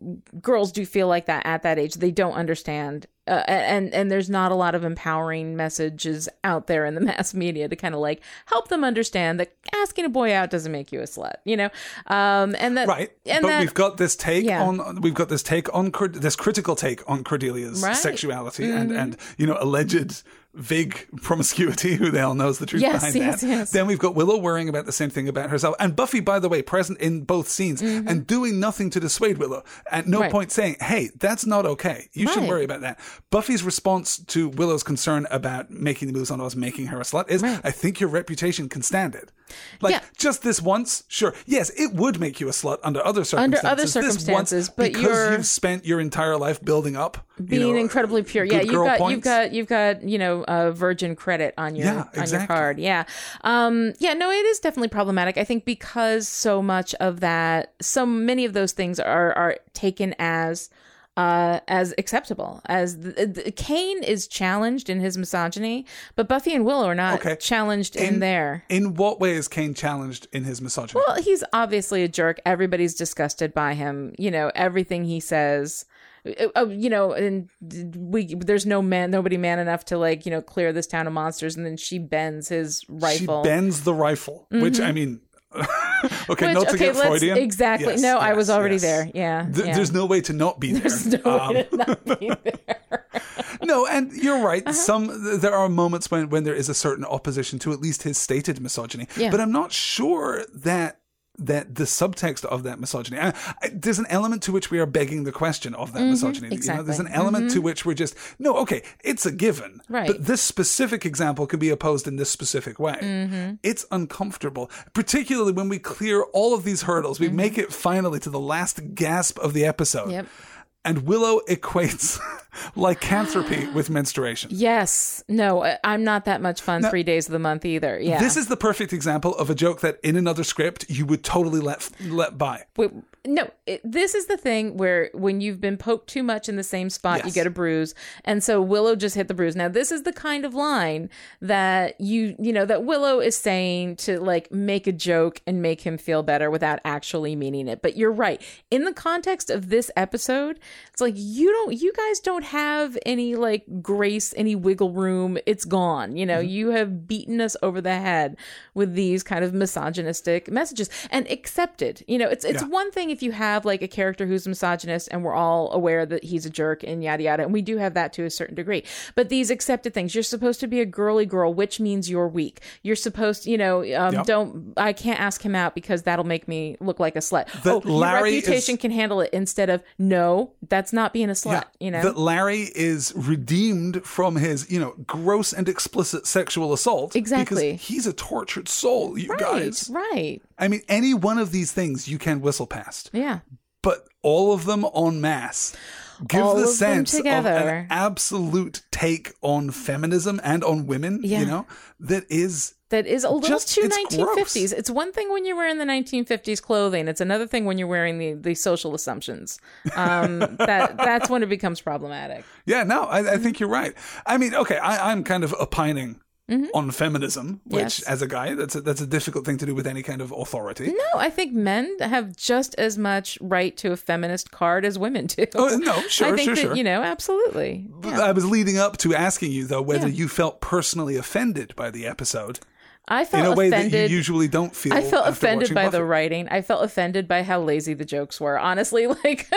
girls do feel like that at that age. They don't understand uh, and and there's not a lot of empowering messages out there in the <laughs> mass media to kind of like help them understand that asking a boy out doesn't make you a slut, you know. Um and that Right, and but that, we've got this take Yeah. on we've got this take on this critical take on Cordelia's Right. Mm-hmm. sexuality and and you know alleged vague <laughs> promiscuity. Who the hell knows the truth Yes, behind yes, that? yes. Then we've got Willow worrying about the same thing about herself, and Buffy, by the way, present in both scenes and doing nothing to dissuade Willow. At no Mm-hmm. Right. point saying, "Hey, that's not okay. You should worry about that." Buffy's response to Willow's concern about making the moves on us, making her a slut, is, Right. "I think your reputation can stand it." Like Yeah. just this once, sure. Yes, it would make you a slut under other circumstances. Under other This once, circumstances, but because you've spent your entire life building up, you being know, incredibly pure. Yeah, you've got you've got you've got you know uh, virgin credit on your Yeah, on your card. Yeah, um, yeah. No, it is definitely problematic. I think because so much of that, so many of those things are are taken as. Uh, as acceptable as the, the, Cain is challenged in his misogyny, but Buffy and Willow are not Okay. challenged in, there. In what way is Cain challenged in his misogyny? Well, he's obviously a jerk. Everybody's disgusted by him. You know, everything he says. uh, uh, you know, and we there's no man, nobody man enough to like you know clear this town of monsters, and then she bends his rifle. She bends the rifle, which I mean, <laughs> okay, Which, not to okay, get let's Freudian. exactly. Yes, no, I was already yes. there. Yeah, Th- yeah. There's no way to not be <laughs> there. There's no Um, way to not be <laughs> there. No, and you're right. Uh-huh. Some there are moments when when there is a certain opposition to at least his stated misogyny. Yeah. But I'm not sure that that the subtext of that misogyny. I, I, there's an element to which we are begging the question of that misogyny. You know, there's an Mm-hmm. element to which we're just no. Okay, it's a given. Right. But this specific example can be opposed in this specific way. Mm-hmm. It's uncomfortable, particularly when we clear all of these hurdles. We make it finally to the last gasp of the episode. Mm-hmm. Yep. And Willow equates <laughs> lycanthropy with <gasps> menstruation. Yes. No, I'm not that much fun three days of the month either. Yeah. This is the perfect example of a joke that in another script you would totally let let by. Wait, no, it, this is the thing where when you've been poked too much in the same spot, you get a bruise. And so Willow just hit the bruise. Now, this is the kind of line that you, you know, that Willow is saying to like make a joke and make him feel better without actually meaning it. But you're right. In the context of this episode, it's like you don't, you guys don't have any like grace, any wiggle room. It's gone. You know, mm-hmm. you have beaten us over the head with these kind of misogynistic messages and accepted. You know, it's it's Yeah. one thing if you have like a character who's misogynist and we're all aware that he's a jerk and yada yada, and we do have that to a certain degree. But these accepted things, you're supposed to be a girly girl, which means you're weak. You're supposed, you know, um, Yep. don't. I can't ask him out because that'll make me look like a slut. That oh, Larry your reputation is- can handle it. Instead of no, that's not being a slut. You know, that Larry is redeemed from his, you know, gross and explicit sexual assault. Exactly. Because he's a tortured soul, you right, guys. right, I mean, any one of these things you can whistle past, yeah. but all of them en masse give All the of sense of an absolute take on feminism and on women, Yeah. you know, that is that is a little Just- too it's 1950s. gross. It's one thing when you're wearing the 1950s clothing. It's another thing when you're wearing the, the social assumptions. Um, <laughs> that that's when it becomes problematic. Yeah, no, I, I think you're right. I mean, okay, I, I'm kind of opining on feminism, which, Mm-hmm. Yes. as a guy, that's a, that's a difficult thing to do with any kind of authority. No, I think men have just as much right to a feminist card as women do. Oh, no, <laughs> sure, I think sure, that, sure. You know, absolutely. I was leading up to asking you though whether Yeah. you felt personally offended by the episode. I felt in a way that offended. you usually don't feel. I felt offended by the writing. I felt offended by how lazy the jokes were. Honestly, <laughs> like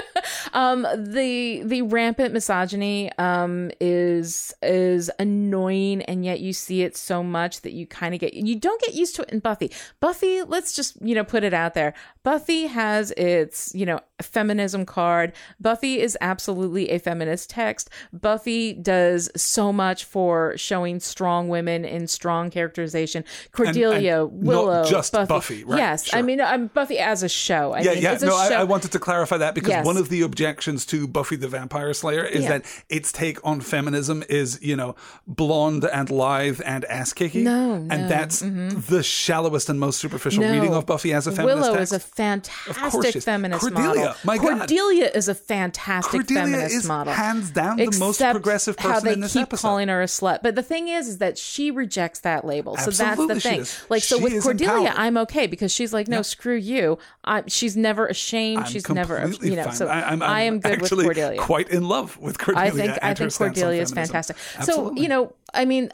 um, the the rampant misogyny um, is is annoying, and yet you see it so much that you kind of get you don't get used to it in Buffy. Buffy, let's just you know put it out there. Buffy has its you know feminism card. Buffy is absolutely a feminist text. Buffy does so much for showing strong women in strong characterization. Cordelia, and not Willow, just Buffy. Buffy, right, Yes, I mean I'm Buffy as a show. I Yeah, mean, yeah. it's a No, I. I wanted to clarify that because Yes. one of the objections to Buffy the Vampire Slayer is Yeah. that its take on feminism is, you know, blonde and lithe and ass kicking. No, and no, mm-hmm. that's the shallowest and most superficial No. reading of Buffy as a feminist Willow text. is a fantastic feminist Cordelia, model. My God. Cordelia is a fantastic Cordelia feminist is model. hands down the most progressive how person they in this episode. They keep episode. calling her a slut. But the thing is, is that she rejects that label. So that's the thing. Like so She with Cordelia, empowered. I'm okay because she's like, no, screw you. I, she's never ashamed. I'm she's never, you know. fine. So I, I'm, I am I'm good with actually Cordelia. quite in love with Cordelia. I think I think Cordelia is fantastic. So you know, I mean,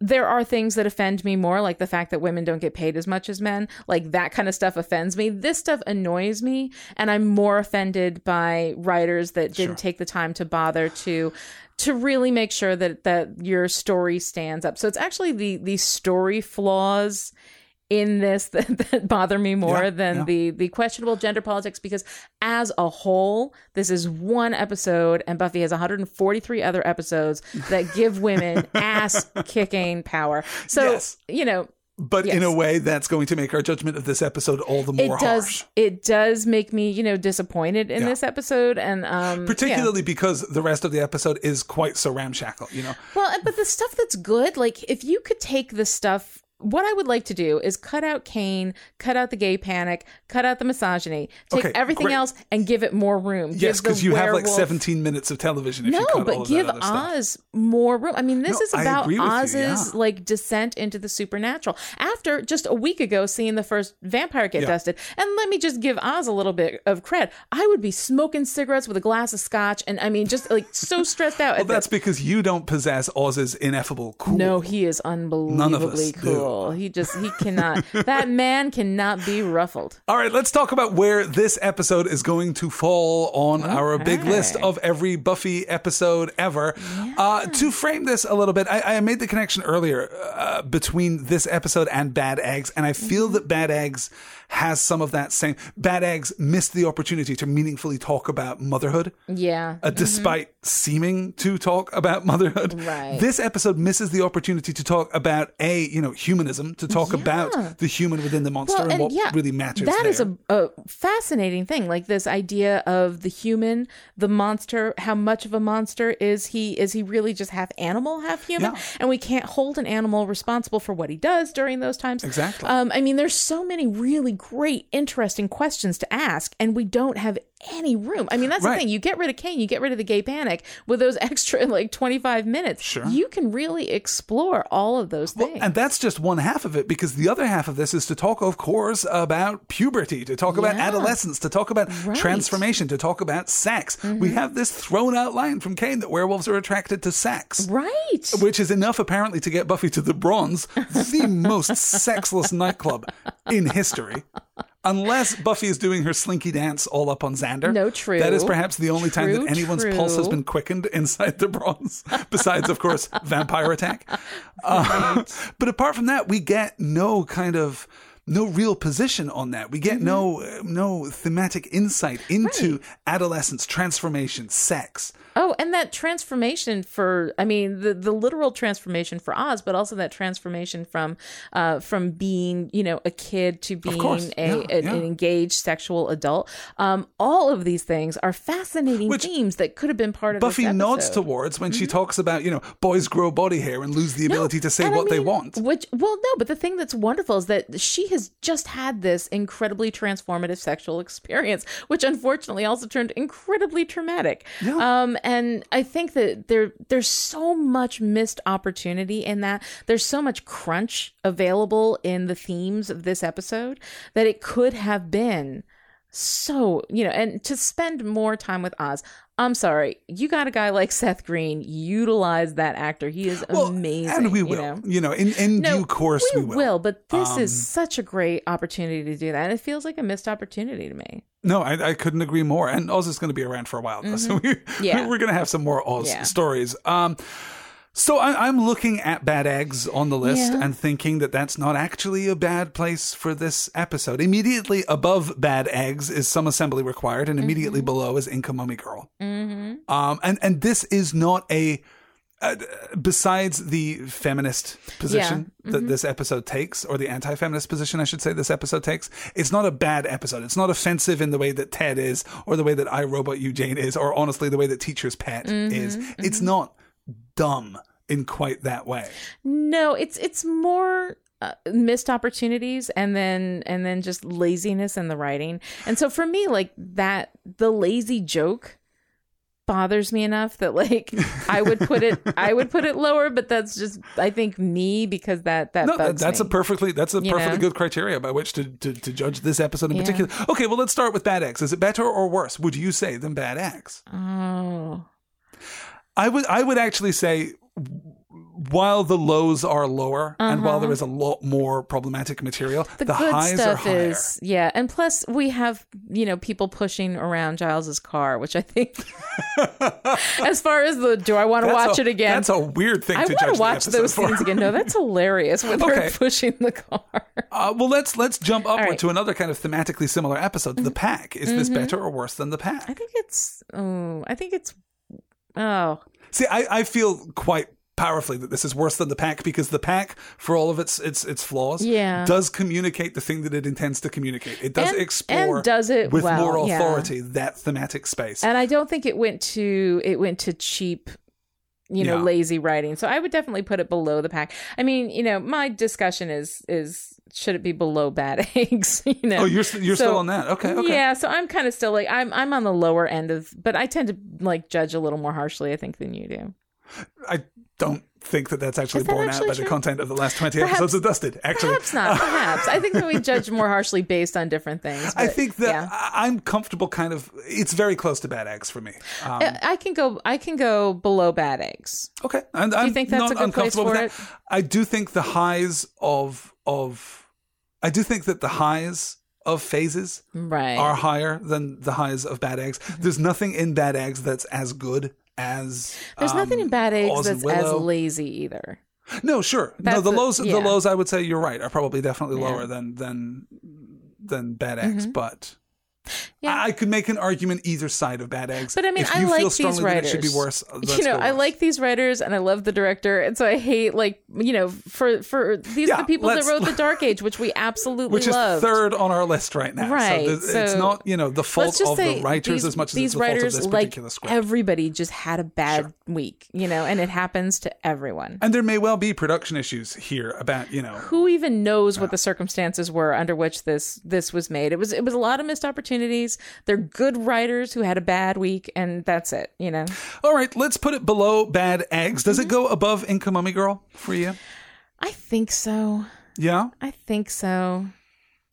there are things that offend me more, like the fact that women don't get paid as much as men. Like that kind of stuff offends me. This stuff annoys me, and I'm more offended by writers that didn't take the time to bother to to really make sure that that your story stands up. So it's actually the the story flaws in this <laughs> that, that bother me more Yeah, than yeah. the the questionable gender politics because as a whole this is one episode and buffy has 143 other episodes that give women <laughs> ass kicking power so Yes. you know But in a way, that's going to make our judgment of this episode all the more it does harsh. it does make me you know disappointed in Yeah. this episode and um yeah. Particularly because the rest of the episode is quite so ramshackle, you know. Well, but the stuff that's good, like if you could take the stuff, what I would like to do is cut out Cain, cut out the gay panic, cut out the misogyny, take Okay, everything great. else and give it more room. Yes, because you have like 17 minutes of television if you No, cut but give other stuff. Oz more room. I mean, this No, is about with you, Oz's yeah. like descent into the supernatural. After just a week ago seeing the first vampire get Yeah. dusted, and let me just give Oz a little bit of cred. I would be smoking cigarettes with a glass of scotch, and I mean, just like so <laughs> stressed out. Well, at the- that's because you don't possess Oz's ineffable cool. No, he is unbelievably do. He just he cannot. <laughs> that man cannot be ruffled. All right, let's talk about where this episode is going to fall on our big list of every Buffy episode ever. Uh, to frame this a little bit, I, I made the connection earlier uh, between this episode and Bad Eggs, and I feel that Bad Eggs has some of that same. Bad Eggs missed the opportunity to meaningfully talk about motherhood. Yeah. uh, despite seeming to talk about motherhood. Right. This episode misses the opportunity to talk about a you know humanism, to talk about the human within the monster and, what really matters. That there. is a, a fascinating thing. Like this idea of the human, the monster. How much of a monster is he? Is he really just half animal, half human? Yeah. And we can't hold an animal responsible for what he does during those times. Exactly. Um, I mean, there's so many really great, interesting questions to ask, and we don't have any room. I mean, that's Right. the thing. You get rid of Cain, you get rid of the gay panic with those <laughs> extra like 25 minutes. Sure. You can really explore all of those things. And that's just one half of it because the other half of this is to talk, of course, about puberty, to talk about adolescence, to talk about Right. Mm-hmm. transformation, to talk about sex. We have this thrown out line from Cain that werewolves are attracted to sex. right. Which is enough, apparently, to get Buffy to the Bronze, the <laughs> most sexless nightclub in history. Unless Buffy is doing her slinky dance all up on Xander. No, true. That is perhaps the only time that anyone's pulse has been quickened inside the bronze, <laughs> besides, of course, vampire attack. Uh, but apart from that, we get no kind of no real position on that. We get no Mm-hmm. no thematic insight into adolescence, transformation, sex. Oh, and that transformation for I mean the the literal transformation for Oz, but also that transformation from uh from being, you know, a kid to being course. a, Yeah, a- yeah. an engaged sexual adult. Um all of these things are fascinating Which themes that could have been part of Buffy nods towards when she talks about, you know, boys grow body hair and lose the ability to say And I what they want. Which, well, no, but the thing that's wonderful is that she has just had this incredibly transformative sexual experience, which unfortunately also turned incredibly traumatic. Um, and I think that there there's so much missed opportunity in that. There's so much crunch available in the themes of this episode that it could have been so you know and to spend more time with oz i'm sorry you got a guy like seth green utilize that actor he is Well, amazing and we you will. know? You know, in, in No, due course, we, will. will. but this is Um, such a great opportunity to do that and it feels like a missed opportunity to me No, I, I couldn't agree more. And Oz is going to be around for a while, though, so we, Mm-hmm. <laughs> Yeah. we're going to have some more Oz Yeah. stories. Um, so I, I'm looking at bad eggs on the list Yeah. and thinking that that's not actually a bad place for this episode. Immediately above bad eggs is some assembly required, and immediately below is Inca Mummy Girl. mm-hmm. Um, and and this is not a. Uh, besides the feminist position Mm-hmm. that this episode takes, or the anti feminist position, I should say, this episode takes, it's not a bad episode. It's not offensive in the way that Ted is, or the way that I Robot Jane is, or honestly, the way that Teacher's Pet Mm-hmm. is. It's not dumb in quite that way. No, it's it's more uh, missed opportunities and then and then just laziness in the writing. And so for me like that the lazy joke bothers me enough that like I would put it <laughs> I would put it lower, but that's just I think me because that that No, bugs that's me. a perfectly that's a You perfectly know? good criteria by which to, to, to judge this episode in Yeah. particular. Okay, well let's start with Bad Eggs. Is it better or worse? Would you say than Bad Eggs? Oh. I would I would actually say while the lows are lower and while there is a lot more problematic material, Uh-huh. The, the, highs are higher. is yeah, and plus we have you know people pushing around Giles's car, which I think, <laughs> as far as the do I want to watch a- it again? That's a weird thing I to want to watch those for. scenes again. No, that's hilarious when <laughs> Okay. they're pushing the car. Uh, well, let's let's jump upward right. to another kind of thematically similar episode. The Pack. Is this better or worse than the Mm-hmm. I think it's. Oh, I think it's. Oh, See, I, I feel quite powerfully that this is worse than the Pack because the Pack, for all of its its its flaws, Yeah. does communicate the thing that it intends to communicate. It does And- explore and does it with well, more yeah. authority that thematic space. and I don't think it went to it went to cheap. You know, Yeah. lazy writing. So I would definitely put it below the pack. I mean, you know, my discussion is is should it be below bad <laughs> eggs? <laughs> you know, oh, you're you're So- still on that? Okay, okay. Yeah, so I'm kind of still like I'm I'm on the lower end of, but I tend to like judge a little more harshly, I think, than you do. I don't think that that's actually that borne actually out by the content of the last 20 Perhaps- episodes of Dusted, actually. Perhaps not. Perhaps I think that we judge more harshly based on different things. <laughs> I think that yeah. I- I'm comfortable kind of, it's very close to Bad Eggs for me. Um, I I can go. I can go below bad eggs. Okay, and I'm think that's a good place uncomfortable for with that. I do think the highs of of I do think that the highs of phases Right. are higher than the highs of bad eggs. There's nothing in bad eggs that's as good as There's nothing in um, bad eggs Oz that's as lazy either. No, sure. No, the the- lows yeah. the lows I would say you're right are probably definitely Yeah. lower than than than bad eggs, but Mm-hmm. Yeah. I I could make an argument either side of bad eggs. But I mean, I you like feel these it should be writers. worse. <laughs> you know, I like these writers and I love the director, and so I hate like you know for for these Yeah, are the people that wrote the <laughs> Dark Age, which we absolutely which is third on our list right now. Right, So, th- it's not you know the fault of the writers these, as much as these it's the fault of writers, this like script. everybody, just had a bad Sure. week, you know, and it happens to everyone. and there may well be production issues here about you know Who even knows what the circumstances were under which this this was made? It was it was a lot of missed opportunities. They're good writers who had a bad week, and that's it. You know, All right, let's put it below bad eggs. Does it Mm-hmm. go above Inca Mummy Girl for you? I think so. Yeah. I think so.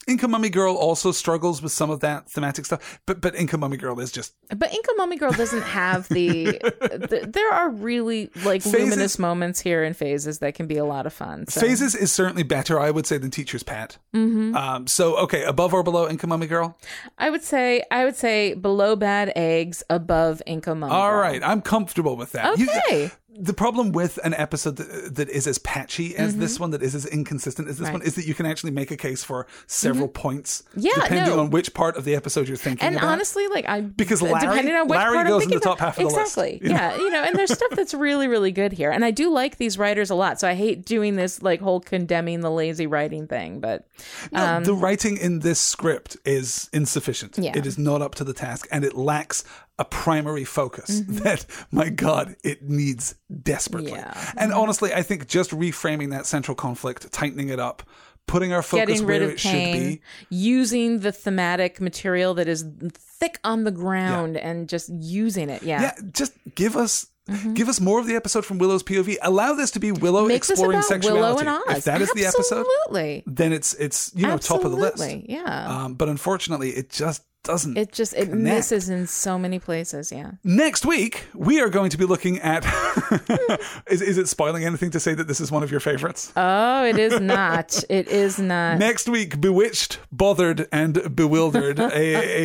Inca Mummy Girl also struggles with some of that thematic stuff, but but Inca Mummy Girl is just But Inca Mummy Girl doesn't have the, <laughs> the. There are really like Phases- luminous moments here in phases that can be a lot of fun. So. Phases is certainly better, I would say, than Teacher's Pet. Mm-hmm. Um, so okay, above or below Inca Mummy Girl? I would say I would say below bad eggs, above Inca Mummy. All Girl. right, I'm comfortable with that. You- Okay. The problem with an episode that, that is as patchy as this one, that is as inconsistent as this Mm-hmm. Right. one, is that you can actually make a case for several points, Yeah, depending no. on which part of the episode you're thinking about. And about. honestly, like I Because Larry- depending on which Larry part goes I'm in thinking the top about- half of the list, exactly. know? Yeah, you know, and there's stuff that's really really good here, and I do like these writers a lot. So I hate doing this like whole condemning the lazy writing thing, but No, the writing in this script is insufficient. Um, Yeah. It is not up to the task, and it lacks a primary focus Mm-hmm. <laughs> that, my God, it needs desperately. Yeah. And honestly, I think just reframing that central conflict, tightening it up, putting our focus getting rid where of it should be. using the thematic material that is thick on the ground, and just using it. Yeah. Yeah, just give us. Give us more of the episode from Willow's POV. Allow this to be Willow Mm-hmm. Make exploring sexuality. Willow. If that is the episode, Absolutely. then it's it's you know top of the list. Yeah. Um, but unfortunately, it just doesn't. It just it connect. misses in so many places. Yeah. Next week, we are going to be looking at. <laughs> is, is it spoiling anything to say that this is one of your favorites? Oh, it is <laughs> not. it is not. Next week, Bewitched, Bothered, and Bewildered. a,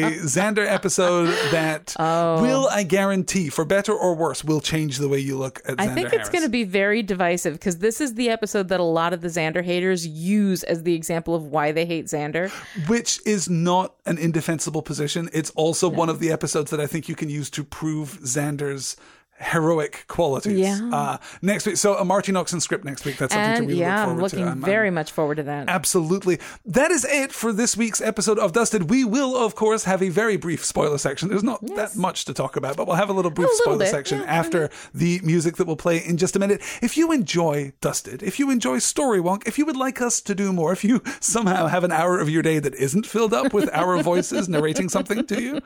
a Xander episode that <laughs> Oh. will, I guarantee, for better or worse, will change the way you look at Xander I think it's going to be very divisive because this is the episode that a lot of the Xander haters use as the example of why they hate Xander. Which is not an indefensible position. It's also one of the episodes that I think you can use to prove Xander's heroic qualities. Yeah. Uh, next week, so a Marti Noxon script next week. That's something to And really yeah, look I'm forward looking to. I'm- very I'm- much forward to that. Absolutely. That is it for this week's episode of Dusted. We will, of course, have a very brief spoiler section. There's not that much to talk about, but we'll have a little brief little spoiler bit, section yeah. after the music that will play in just a minute. If you enjoy Dusted, if you enjoy Story Wonk, if you would like us to do more, if you <laughs> somehow have an hour of your day that isn't filled up with our <laughs> voices narrating something to you,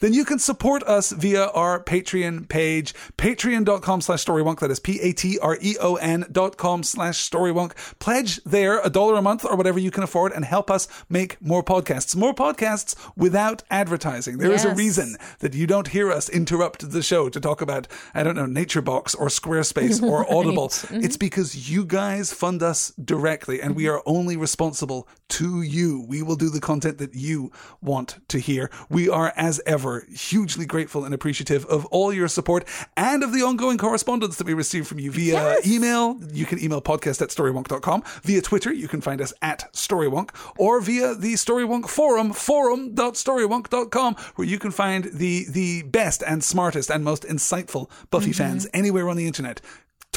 then you can support us via our Patreon page, patreon.com slash storywonk. That is P-A-T-R-E-O-N dot com slash storywonk. Pledge there a dollar a month or whatever you can afford and help us make more podcasts. More podcasts without advertising. There is a reason that you don't hear us interrupt the show to talk about, I don't know, Nature Box or Squarespace or <laughs> Audible. It's mm-hmm. because you guys fund us directly and we mm-hmm. are only responsible to you. We will do the content that you want to hear. We are, as ever, hugely grateful and appreciative of all your support and of the ongoing correspondence that we receive from you via Yes. email. You can email podcast at storywonk.com. Via Twitter, you can find us at storywonk or via the Storywonk forum, forum.storywonk.com, where you can find the, the best and smartest and most insightful Buffy mm-hmm. fans anywhere on the internet.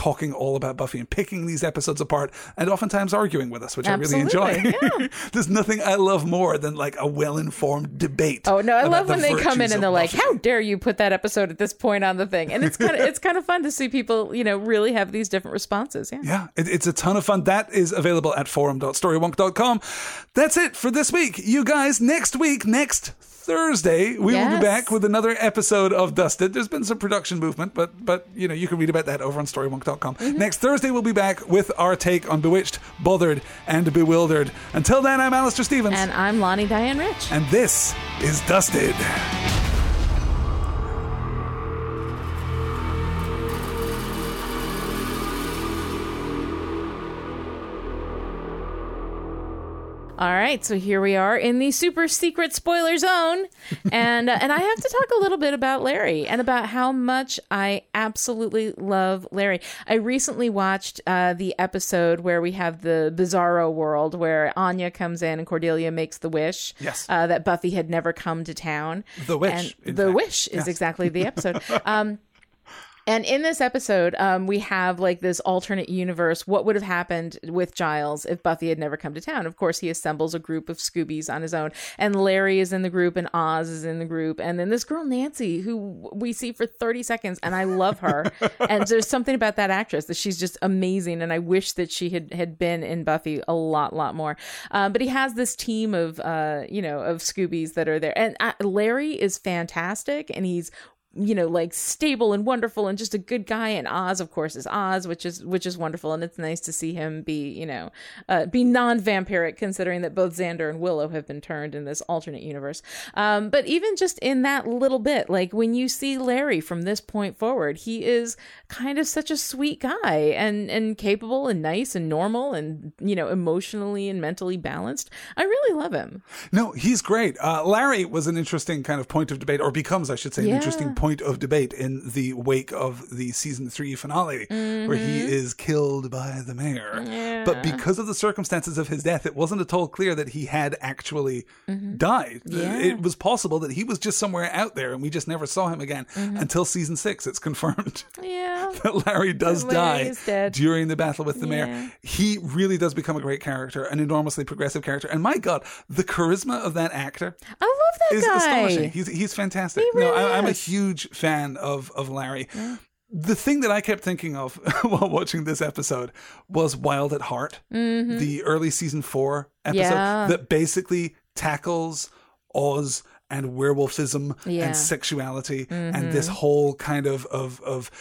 Talking all about Buffy and picking these episodes apart and oftentimes arguing with us, which I really enjoy. Absolutely, <laughs> There's nothing I love more than like a well informed debate. Oh no, I love the when they come in and they're like, "How dare you put that episode at this point on the thing?" And it's kind of it's kind of fun to see people, you know, really have these different responses. Yeah. Yeah, it, it's a ton of fun. That is available at forum.storywonk.com. That's it for this week. You guys, next week, next Thursday, we will be back with another episode of Dusted. There's been some production movement, but but you know, you can read about that over on StoryWonk.com. Mm-hmm. Next Thursday we'll be back with our take on Bewitched, Bothered, and Bewildered. Until then, I'm Alastair Stevens, And I'm Lani Diane Rich. and this is Dusted. All right, so here we are in the super secret spoiler zone, and uh, and I have to talk a little bit about Larry and about how much I absolutely love Larry. I recently watched uh, the episode where we have the Bizarro world where Anya comes in and Cordelia makes the wish Yes. uh, that Buffy had never come to town. The Wish, the fact. wish is Yes. exactly the episode. <laughs> um, and in this episode, um, we have like this alternate universe. What would have happened with Giles if Buffy had never come to town? Of course, he assembles a group of Scoobies on his own, and Larry is in the group, and Oz is in the group, and then this girl Nancy, who we see for thirty seconds, and I love her. <laughs> and there's something about that actress that she's just amazing, and I wish that she had had been in Buffy a lot, lot more. Um, but he has this team of, uh, you know, of Scoobies that are there, and uh, Larry is fantastic, and he's you know like stable and wonderful and just a good guy. And oz of course is oz which is which is wonderful. And it's nice to see him be you know uh, be non-vampiric considering that both xander and willow have been turned in this alternate universe. Um, but even just in that little bit like when you see larry from this point forward he is kind of such a sweet guy and and capable and nice and normal and you know emotionally and mentally balanced. I really love him. No, he's great. Uh, Larry was an interesting kind of point of debate, or becomes, I should say, an Yeah. interesting point of debate in the wake of the season three finale, where he mm-hmm. is killed by the mayor. But because of the circumstances of his death, it wasn't at all clear that he had actually mm-hmm. died. Yeah. It was possible that he was just somewhere out there and we just never saw him again mm-hmm. until season six. It's confirmed. <laughs> yeah that Larry does Larry die during the battle with the Yeah. mayor. He really does become a great character, an enormously progressive character. And my God, the charisma of that actor i love that is guy astonishing. He's he's fantastic. He no, I, I'm a is. Huge fan of of Larry. The thing that I kept thinking of <laughs> while watching this episode was Wild at Heart, the early season four episode Mm-hmm. Yeah. that basically tackles Oz and werewolfism Yeah. and sexuality and Mm-hmm. this whole kind of of of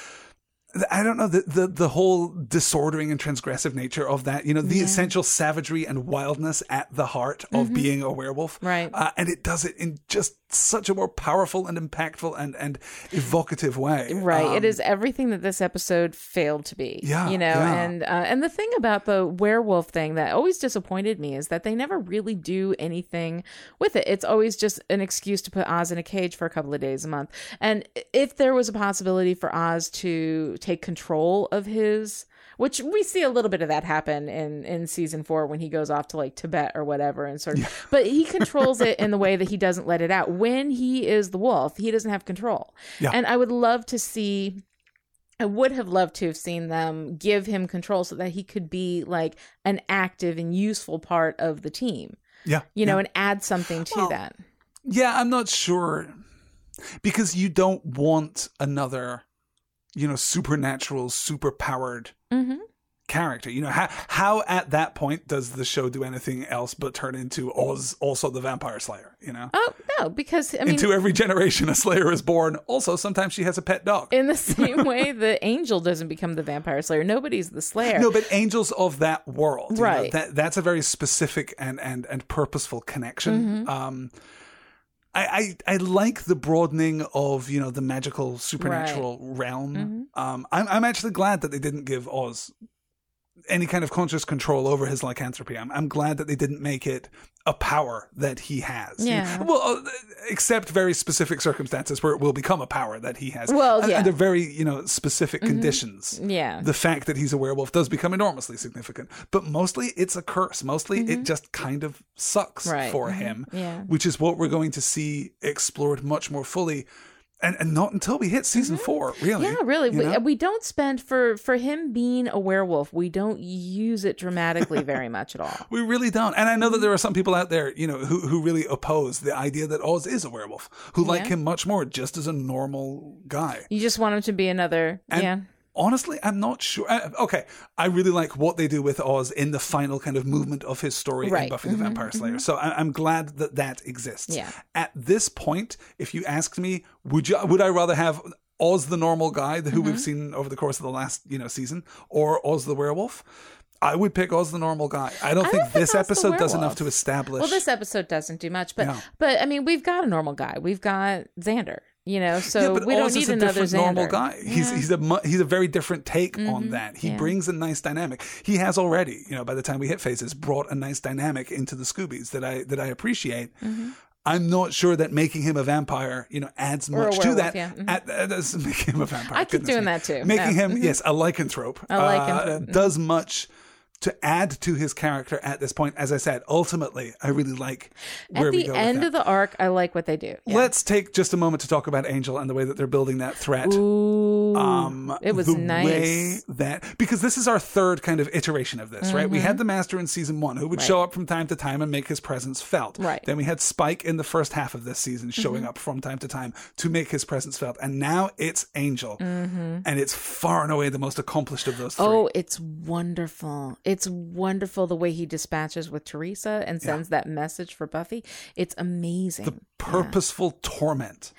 I don't know the, the the whole disordering and transgressive nature of that. You know, the essential savagery and wildness at the heart of being a werewolf. Mm-hmm. Right. Uh, and it does it in just such a more powerful and impactful and and evocative way. Right. Um, it is everything that this episode failed to be. Yeah, You know, yeah. and uh, and the thing about the werewolf thing that always disappointed me is that they never really do anything with it. It's always just an excuse to put Oz in a cage for a couple of days a month. And if there was a possibility for Oz to take control of his which we see a little bit of that happen in in season four when he goes off to like Tibet or whatever and sort of but he <laughs> controls it in the way that he doesn't let it out. When he is the wolf, he doesn't have control. Yeah. And I would love to see I would have loved to have seen them give him control so that he could be like an active and useful part of the team, yeah, you know, yeah. and add something to Well, that. Yeah, I'm not sure because you don't want another, you know, supernatural, super powered hmm character. You know, how how at that point does the show do anything else but turn into Oz, also the vampire slayer? You know, Oh no, because I mean, into every generation a slayer is born. Also, sometimes she has a pet dog. in the <laughs> same way, the angel doesn't become the vampire slayer. Nobody's the slayer. No, but angels of that world, you know, Right. that that's a very specific and and and purposeful connection. Mm-hmm. Um, I, I I like the broadening of you know the magical supernatural realm. Mm-hmm. Um, I'm I'm actually glad that they didn't give Oz any kind of conscious control over his lycanthropy. I'm I'm glad that they didn't make it a power that he has. Yeah. Well, uh, except very specific circumstances where it will become a power that he has. Well, And- yeah. Mm-hmm. under very you know specific conditions yeah, the fact that he's a werewolf does become enormously significant. But mostly it's a curse. Mostly it just kind of sucks Mm-hmm. Right. for Mhm. him, Yeah. which is what we're going to see explored much more fully. And, and not until we hit season four, really. Mm-hmm. yeah, really. We, we don't spend for for him being a werewolf. We don't use it dramatically <laughs> very much at all. We really don't. And I know that there are some people out there, you know, who, who really oppose the idea that Oz is a werewolf, who like him much more just as a normal guy. You just want him to be another. And yeah. Honestly, I'm not sure. Uh, okay, I really like what they do with Oz in the final kind of movement of his story in Right. Buffy the Vampire Slayer. So I- I'm glad that that exists. Yeah. At this point, if you asked me, would you would I rather have Oz the normal guy who Mm-hmm. we've seen over the course of the last you know season, or Oz the werewolf? I would pick Oz the normal guy. I don't I think think this Oz episode does enough to establish. Well, this episode doesn't do much, but Yeah. but I mean, we've got a normal guy. We've got Xander. You know, so yeah, but we don't need a another different normal guy. He's Yeah. Mm-hmm. he's a he's a very different take on that. He yeah. brings a nice dynamic. He has already, you know, by the time we hit phases, brought a nice dynamic into the Scoobies that I that I appreciate. Mm-hmm. I'm not sure that making him a vampire, you know, adds much to that. yeah. Mhm. At, uh, does <laughs> making him a vampire. I keep doing me. that too. Making. Mm-hmm. him, yes, a lycanthrope. A lycanthrope, uh, does much to add to his character at this point. As I said, ultimately, I really like where At the end of the arc, I like what they do. that. Let's take just a moment to talk about Angel and the way that they're building that threat Ooh, um it was the nice. way that because this is our third kind of iteration of this right we Mm-hmm. had the master in season one who would show up from time to time and make his presence felt Right. Mm-hmm. then we had spike in the first half of this season showing up from time to time to make his presence felt and now it's angel and it's far and away the most accomplished of those three Mm-hmm. Oh, it's wonderful. It's wonderful the way he dispatches with Teresa and sends that message for Buffy. It's amazing. the purposeful torment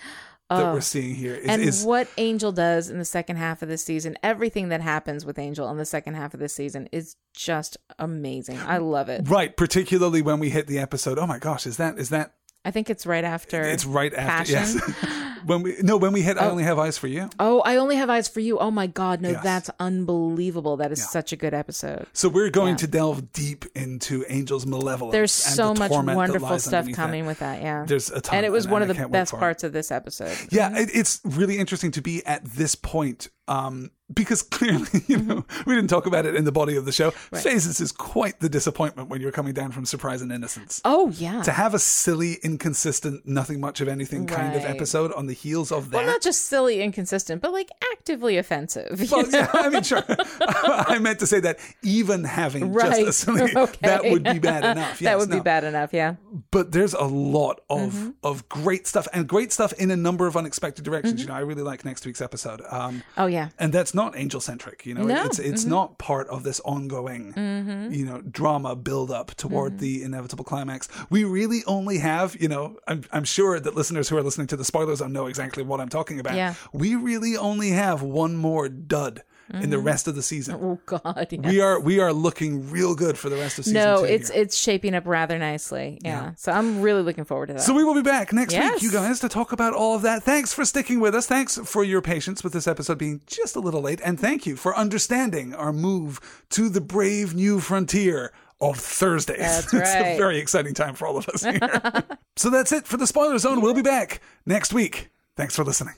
that we're oh. seeing here is, and is what Angel does in the second half of the season, everything that happens with Angel in the second half of the season is just amazing. I love it. right particularly when we hit the episode oh my gosh is that is that I think it's right after. it's right after Passion. yes <laughs> when we no when we hit i only have eyes for you Oh, I only have eyes for you. Oh my God, no, Yes. that's unbelievable. That is such a good episode. So we're going to delve deep into Angel's malevolence. There's so the much wonderful stuff coming that. with that. Yeah, There's a ton, and it was one of the best parts of this episode. Yeah, it, it's really interesting to be at this point um, because <laughs> clearly, you know, Mm-hmm. we didn't talk about it in the body of the show. Phases is quite the disappointment when you're coming down from Surprise and Innocence. Oh yeah. To have a silly, inconsistent, nothing much of anything kind of episode on the heels of that. well, not just silly, inconsistent, but like actively offensive. Well, know? yeah, I mean, sure. <laughs> I meant to say that even having just Right. a silly, <laughs> Okay. that would be bad enough. that Yes, would be no. bad enough. Yeah. but there's a lot of Mm-hmm. of great stuff and great stuff in a number of unexpected directions. You know, I really like next week's episode. Um, Oh yeah. and that's not angel centric. You know, No. Mm-hmm. it's it's not part of this ongoing, you know, drama build up toward Mm-hmm. the inevitable climax. We really only have, you know, I'm I'm sure that listeners who are listening to the spoilers zone know exactly what I'm talking about. Yeah. We really only have one more dud in the mm. rest of the season. Oh God, yeah. We are we are looking real good for the rest of season no, two. it's here. it's shaping up rather nicely. Yeah. So I'm really looking forward to that. So we will be back next week, you guys, to talk about all of that. Thanks for sticking with us. Thanks for your patience with this episode being just a little late. And thank you for understanding our move to the brave new frontier of Thursdays. That's <laughs> it's a right. very exciting time for all of us <laughs> here. so that's it for the spoiler zone. We'll be back next week. Thanks for listening.